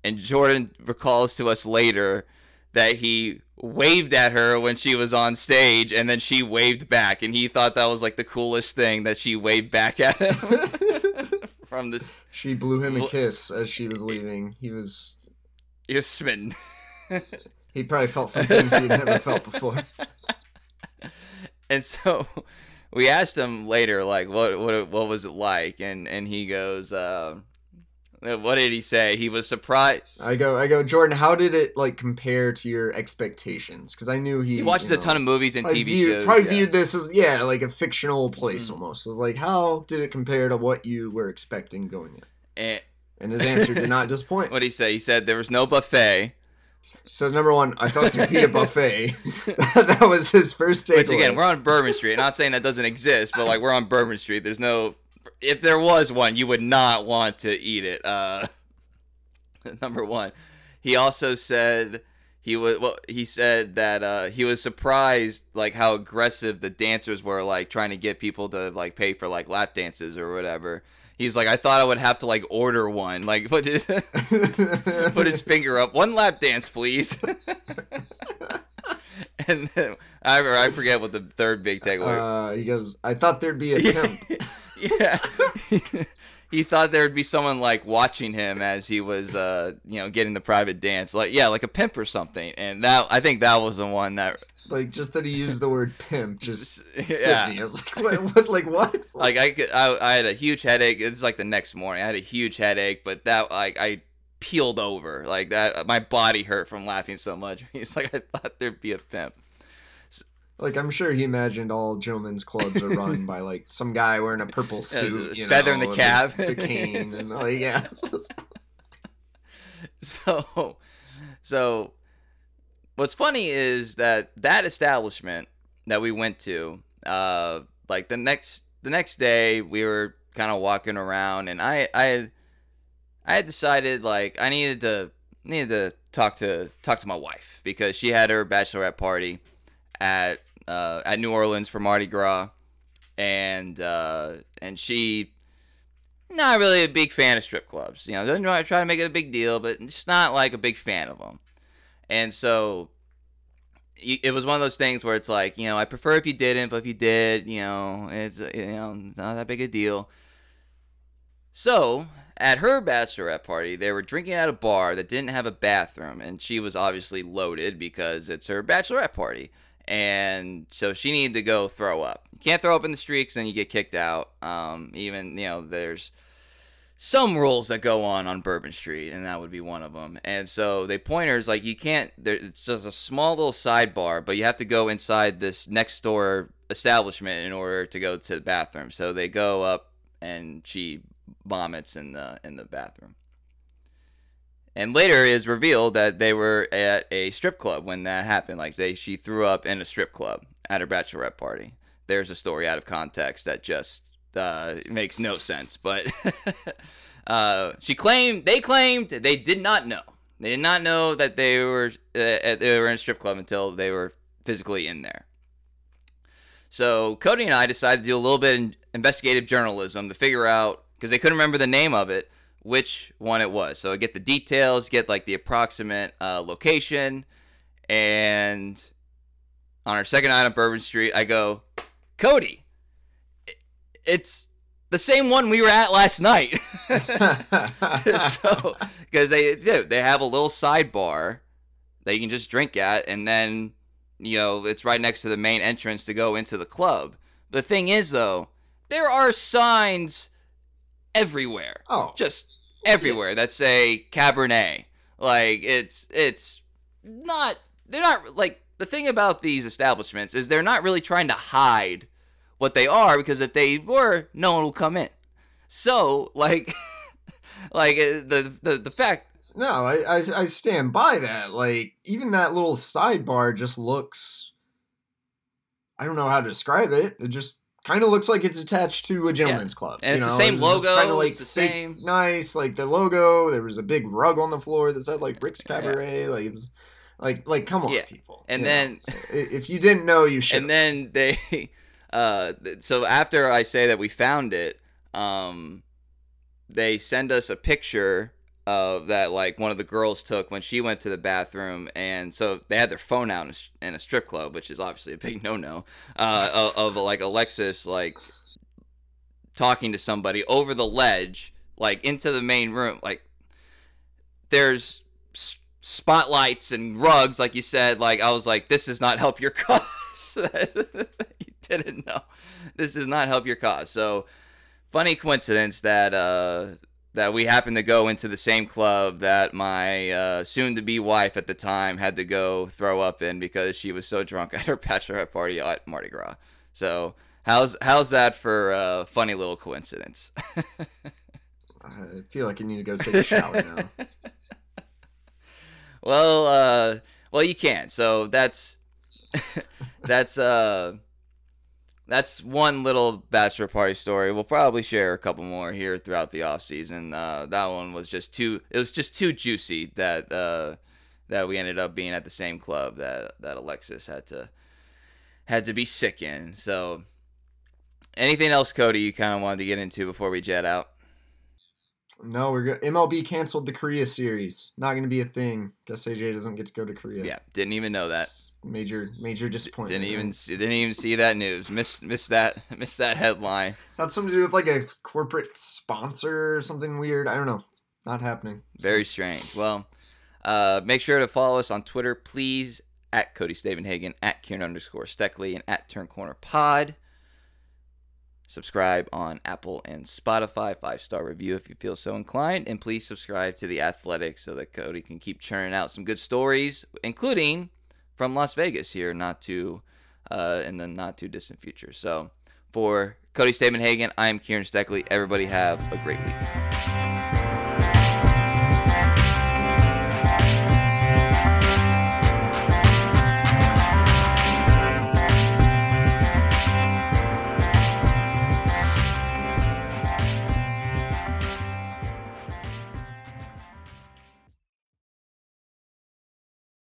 and Jordan recalls to us later that he waved at her when she was on stage, and then she waved back, and he thought that was like the coolest thing that she waved back at him from this. she blew him a kiss as she was leaving. He was He was smitten. he probably felt some things he had never felt before. and so we asked him later like what what what was it like and and he goes uh what did he say he was surprised I go I go Jordan. How did it like compare to your expectations? Because I knew he he watches you a ton of movies and tv viewed, shows Probably yeah. viewed this as yeah like a fictional place Mhm. almost. So like how did it compare to what you were expecting going in? and And his answer did not disappoint. what did he say he said there was no buffet Says number one, I thought there'd be a buffet. that was his first takeaway. which again we're on bourbon street not saying that doesn't exist but like we're on bourbon street there's no if there was one you would not want to eat it uh number one. He also said he was well he said that uh he was surprised like how aggressive the dancers were like trying to get people to like pay for like lap dances or whatever. He was like i thought i would have to like order one. Like put his put his finger up. One lap dance please and then, I, I forget what the third big takeaway Uh, he goes, I thought there'd be a pimp. yeah. he thought there would be someone like watching him as he was uh you know getting the private dance like yeah like a pimp or something and that i think that was the one that Like just that he used the word pimp just Yeah. I was like, what, what like what? like i could I, I had a huge headache it's like the next morning i had a huge headache but that like i peeled over like that my body hurt from laughing so much he's like i thought there'd be a pimp Like I'm sure he imagined all gentlemen's clubs are run by like some guy wearing a purple suit, a you know, feather in the with cap. the cane, and like yeah. so so what's funny is that that establishment that we went to uh like the next the next day we were kind of walking around and i i i had decided like i needed to needed to talk to talk to my wife because she had her bachelorette party at uh at new orleans for mardi gras and uh and she not really a big fan of strip clubs. You know, doesn't try to make it a big deal, but just not like a big fan of them. And so it was one of those things where it's like, you know, I prefer if you didn't, but if you did, you know, it's you know not that big a deal. So at her bachelorette party, they were drinking at a bar that didn't have a bathroom, and she was obviously loaded because it's her bachelorette party, and so she needed to go throw up. You can't throw up in the streets, then you get kicked out. Um, even you know, there's some rules that go on on Bourbon Street, and that would be one of them. And so they pointers like you can't. There, it's just a small little sidebar, but you have to go inside this next door establishment in order to go to the bathroom. So they go up, and she vomits in the in the bathroom. And later is revealed that they were at a strip club when that happened. Like they, she threw up in a strip club at her bachelorette party. There's a story out of context that just uh, makes no sense. But uh, she claimed, they claimed they did not know. They did not know that they were uh, they were in a strip club until they were physically in there. So Cody and I decided to do a little bit of investigative journalism to figure out because they couldn't remember the name of it, which one it was. So I get the details, get like the approximate uh, location, and on our second night on Bourbon Street, I go, Cody, it's the same one we were at last night. so because they they have a little sidebar that you can just drink at, and then you know it's right next to the main entrance to go into the club. The thing is, though, there are signs everywhere. Oh, just everywhere that say Cabaret. Like it's it's not they're not like the thing about these establishments is they're not really trying to hide what they are because if they were, no one will come in. So like like uh, the the the fact no, I, I I stand by that. Like even that little sidebar just looks. I don't know how to describe it. It just kind of looks like it's attached to a gentleman's yeah. club. And it's know? the same it's logo. Kind of like the same. nice, like the logo. There was a big rug on the floor that said like Rick's Cabaret. Yeah. Like it was, like like come on, yeah. people. And then if you didn't know, you should. And then they, uh, so after I say that we found it, um, they send us a picture of that like one of the girls took when she went to the bathroom and so they had their phone out in a strip club which is obviously a big no-no uh, of, of like alexis like talking to somebody over the ledge like into the main room like there's spotlights and rugs like you said like i was like this does not help your cause. You didn't know. This does not help your cause. So funny coincidence that uh that we happened to go into the same club that my uh, soon-to-be wife at the time had to go throw up in because she was so drunk at her bachelorette party at Mardi Gras. So how's how's that for a funny little coincidence? I feel like you need to go take a shower now. well, uh, well, you can't. So that's that's uh that's one little bachelor party story. We'll probably share a couple more here throughout the off season. Uh, that one was just too. It was just too juicy that uh, that we ended up being at the same club that that Alexis had to had to be sick in. So, anything else, Cody? You kind of wanted to get into before we jet out? No, we're good. MLB canceled the Korea series. Not going to be a thing. Guess AJ doesn't get to go to Korea. Yeah, didn't even know that. It's major, major disappointment. Didn't even see, didn't even see that news. Missed, missed that, missed that headline. Had something to do with like a corporate sponsor or something weird. I don't know. Not happening. Very strange. Well, uh, make sure to follow us on Twitter, please. At Cody Stavenhagen, at Kieran underscore Steckley, and at Turn Corner Pod. Subscribe on Apple and Spotify. Five star review if you feel so inclined. And please subscribe to The Athletic so that Cody can keep churning out some good stories, including from Las Vegas here, not too uh, in the not too distant future. So for Cody Stavenhagen, I am Kieran Steckley. Everybody have a great week.